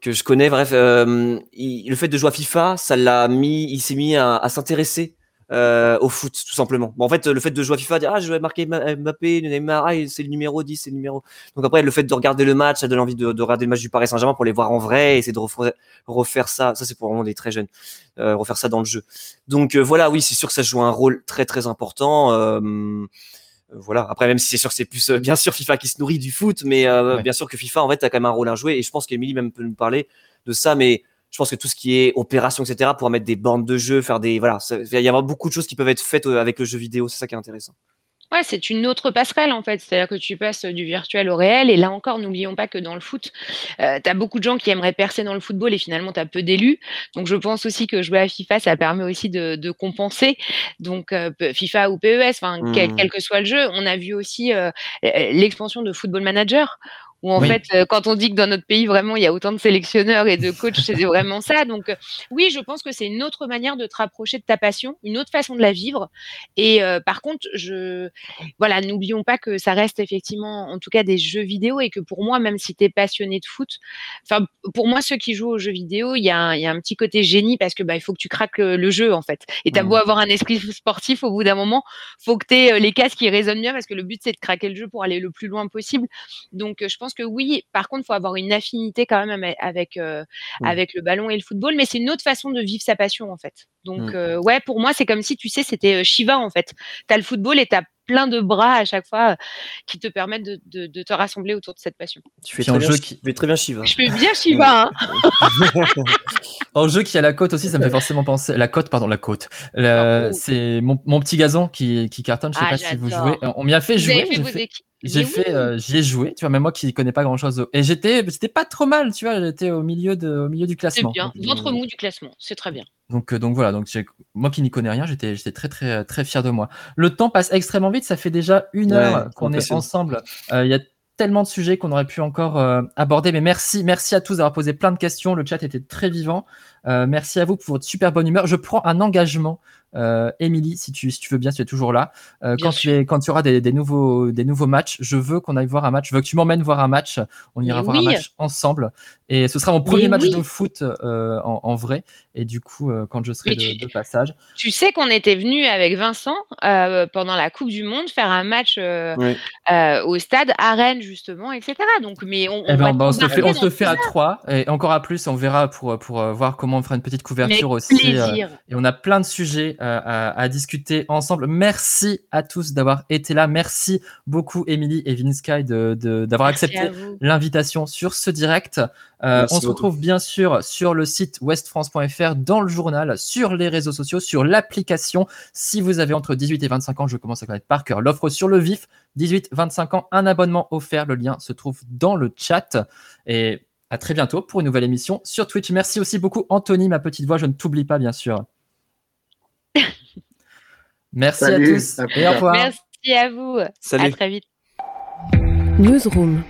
que je connais. Bref, euh, le fait de jouer à FIFA, ça l'a mis, il s'est mis à, s'intéresser euh, au foot, tout simplement. Bon, en fait, le fait de jouer à FIFA, dire ah, je vais marquer Mbappé, Neymar, ah, c'est le numéro 10, c'est le numéro. Donc après, le fait de regarder le match, ça donne envie de, regarder le match du Paris Saint-Germain pour les voir en vrai, et essayer de refaire, ça. Ça, c'est pour vraiment des très jeunes, euh, refaire ça dans le jeu. Donc voilà, oui, c'est sûr que ça joue un rôle très très important voilà. Après, même si c'est sûr que c'est plus euh, bien sûr FIFA qui se nourrit du foot, mais euh, bien sûr que FIFA en fait a quand même un rôle à jouer. Et je pense qu'Emilie même peut nous parler de ça, mais je pense que tout ce qui est opération, etc., pour mettre des bandes de jeu, faire des voilà, il y a beaucoup de choses qui peuvent être faites euh, avec le jeu vidéo. C'est ça qui est intéressant. Ouais, c'est une autre passerelle en fait. C'est-à-dire que tu passes du virtuel au réel. Et là encore, n'oublions pas que dans le foot, euh, tu as beaucoup de gens qui aimeraient percer dans le football et finalement, tu as peu d'élus. Donc, je pense aussi que jouer à FIFA, ça permet aussi de, compenser. Donc, euh, FIFA ou PES, enfin, quel, mmh. quel, que soit le jeu, on a vu aussi euh, l'expansion de Football Manager où en fait, euh, quand on dit que dans notre pays, vraiment, il y a autant de sélectionneurs et de coachs, c'est vraiment ça. Donc, euh, oui, je pense que c'est une autre manière de te rapprocher de ta passion, une autre façon de la vivre. Et euh, par contre, je, voilà, n'oublions pas que ça reste effectivement, en tout cas, des jeux vidéo et que pour moi, même si tu es passionné de foot, enfin, pour moi, ceux qui jouent aux jeux vidéo, il y, a un, y a un petit côté génie parce que bah, il faut que tu craques le, jeu, en fait. Et tu as beau mmh. avoir un esprit sportif, au bout d'un moment, faut que tu aies les casques qui résonnent bien parce que le but, c'est de craquer le jeu pour aller le plus loin possible. Donc, je pense que oui, par contre, il faut avoir une affinité quand même avec, mmh. avec le ballon et le football, mais c'est une autre façon de vivre sa passion, en fait. Donc, mmh. ouais, pour moi, c'est comme si, tu sais, c'était Shiva, en fait. Tu as le football et tu as plein de bras à chaque fois qui te permettent de, de, te rassembler autour de cette passion. Tu fais, très bien, qui... très bien Shiva. Je fais bien Shiva. Hein. en jeu qui a la côte aussi, ça me fait forcément penser. La côte, pardon, la côte. C'est mon, mon, petit gazon qui, qui cartonne. Je sais ah, pas si vous jouez. On m'y a fait jouer. J'ai fait, euh, j'y ai joué, tu vois, même moi qui connais pas grand chose. Et j'étais, c'était pas trop mal, tu vois, j'étais au milieu de, au milieu du classement. C'est bien, ventre mou du classement, c'est très bien. Donc, euh, donc voilà, donc moi qui n'y connais rien, j'étais, j'étais très, très, très fier de moi. Le temps passe extrêmement vite, ça fait déjà une heure qu'on est ensemble. Euh, il y a tellement de sujets qu'on aurait pu encore aborder, mais merci, merci à tous d'avoir posé plein de questions. Le chat était très vivant. merci à vous pour votre super bonne humeur. Je prends un engagement euh, Émilie, si tu, si tu veux bien, tu es toujours là. Euh, quand, tu es, quand tu auras des, des, nouveaux, des nouveaux matchs, je veux qu'on aille voir un match. Je veux que tu m'emmènes voir un match. On ira voir un match ensemble. Et ce sera mon premier match de foot euh, en, en, vrai. Et du coup, euh, quand je serai de, de, passage. Tu sais qu'on était venu avec Vincent euh, pendant la Coupe du Monde faire un match au stade à Rennes, justement, etc. Donc, mais on, eh ben, on, se fait, on se fait à trois et encore à plus. On verra pour, pour voir comment on fera une petite couverture aussi. et on a plein de sujets à, discuter ensemble. Merci à tous d'avoir été là. Merci beaucoup, Émilie et Vinsky, d'avoir de, accepté l'invitation sur ce direct. Euh, on se retrouve bien sûr sur le site westfrance.fr, dans le journal, sur les réseaux sociaux, sur l'application. Si vous avez entre 18 et 25 ans, je commence à connaître par cœur l'offre sur le vif. 18-25 ans, un abonnement offert. Le lien se trouve dans le chat. Et à très bientôt pour une nouvelle émission sur Twitch. Merci aussi beaucoup, Anthony, ma petite voix. Je ne t'oublie pas, bien sûr. Merci à tous et au revoir. Merci à vous. Salut. À très vite. Newsroom.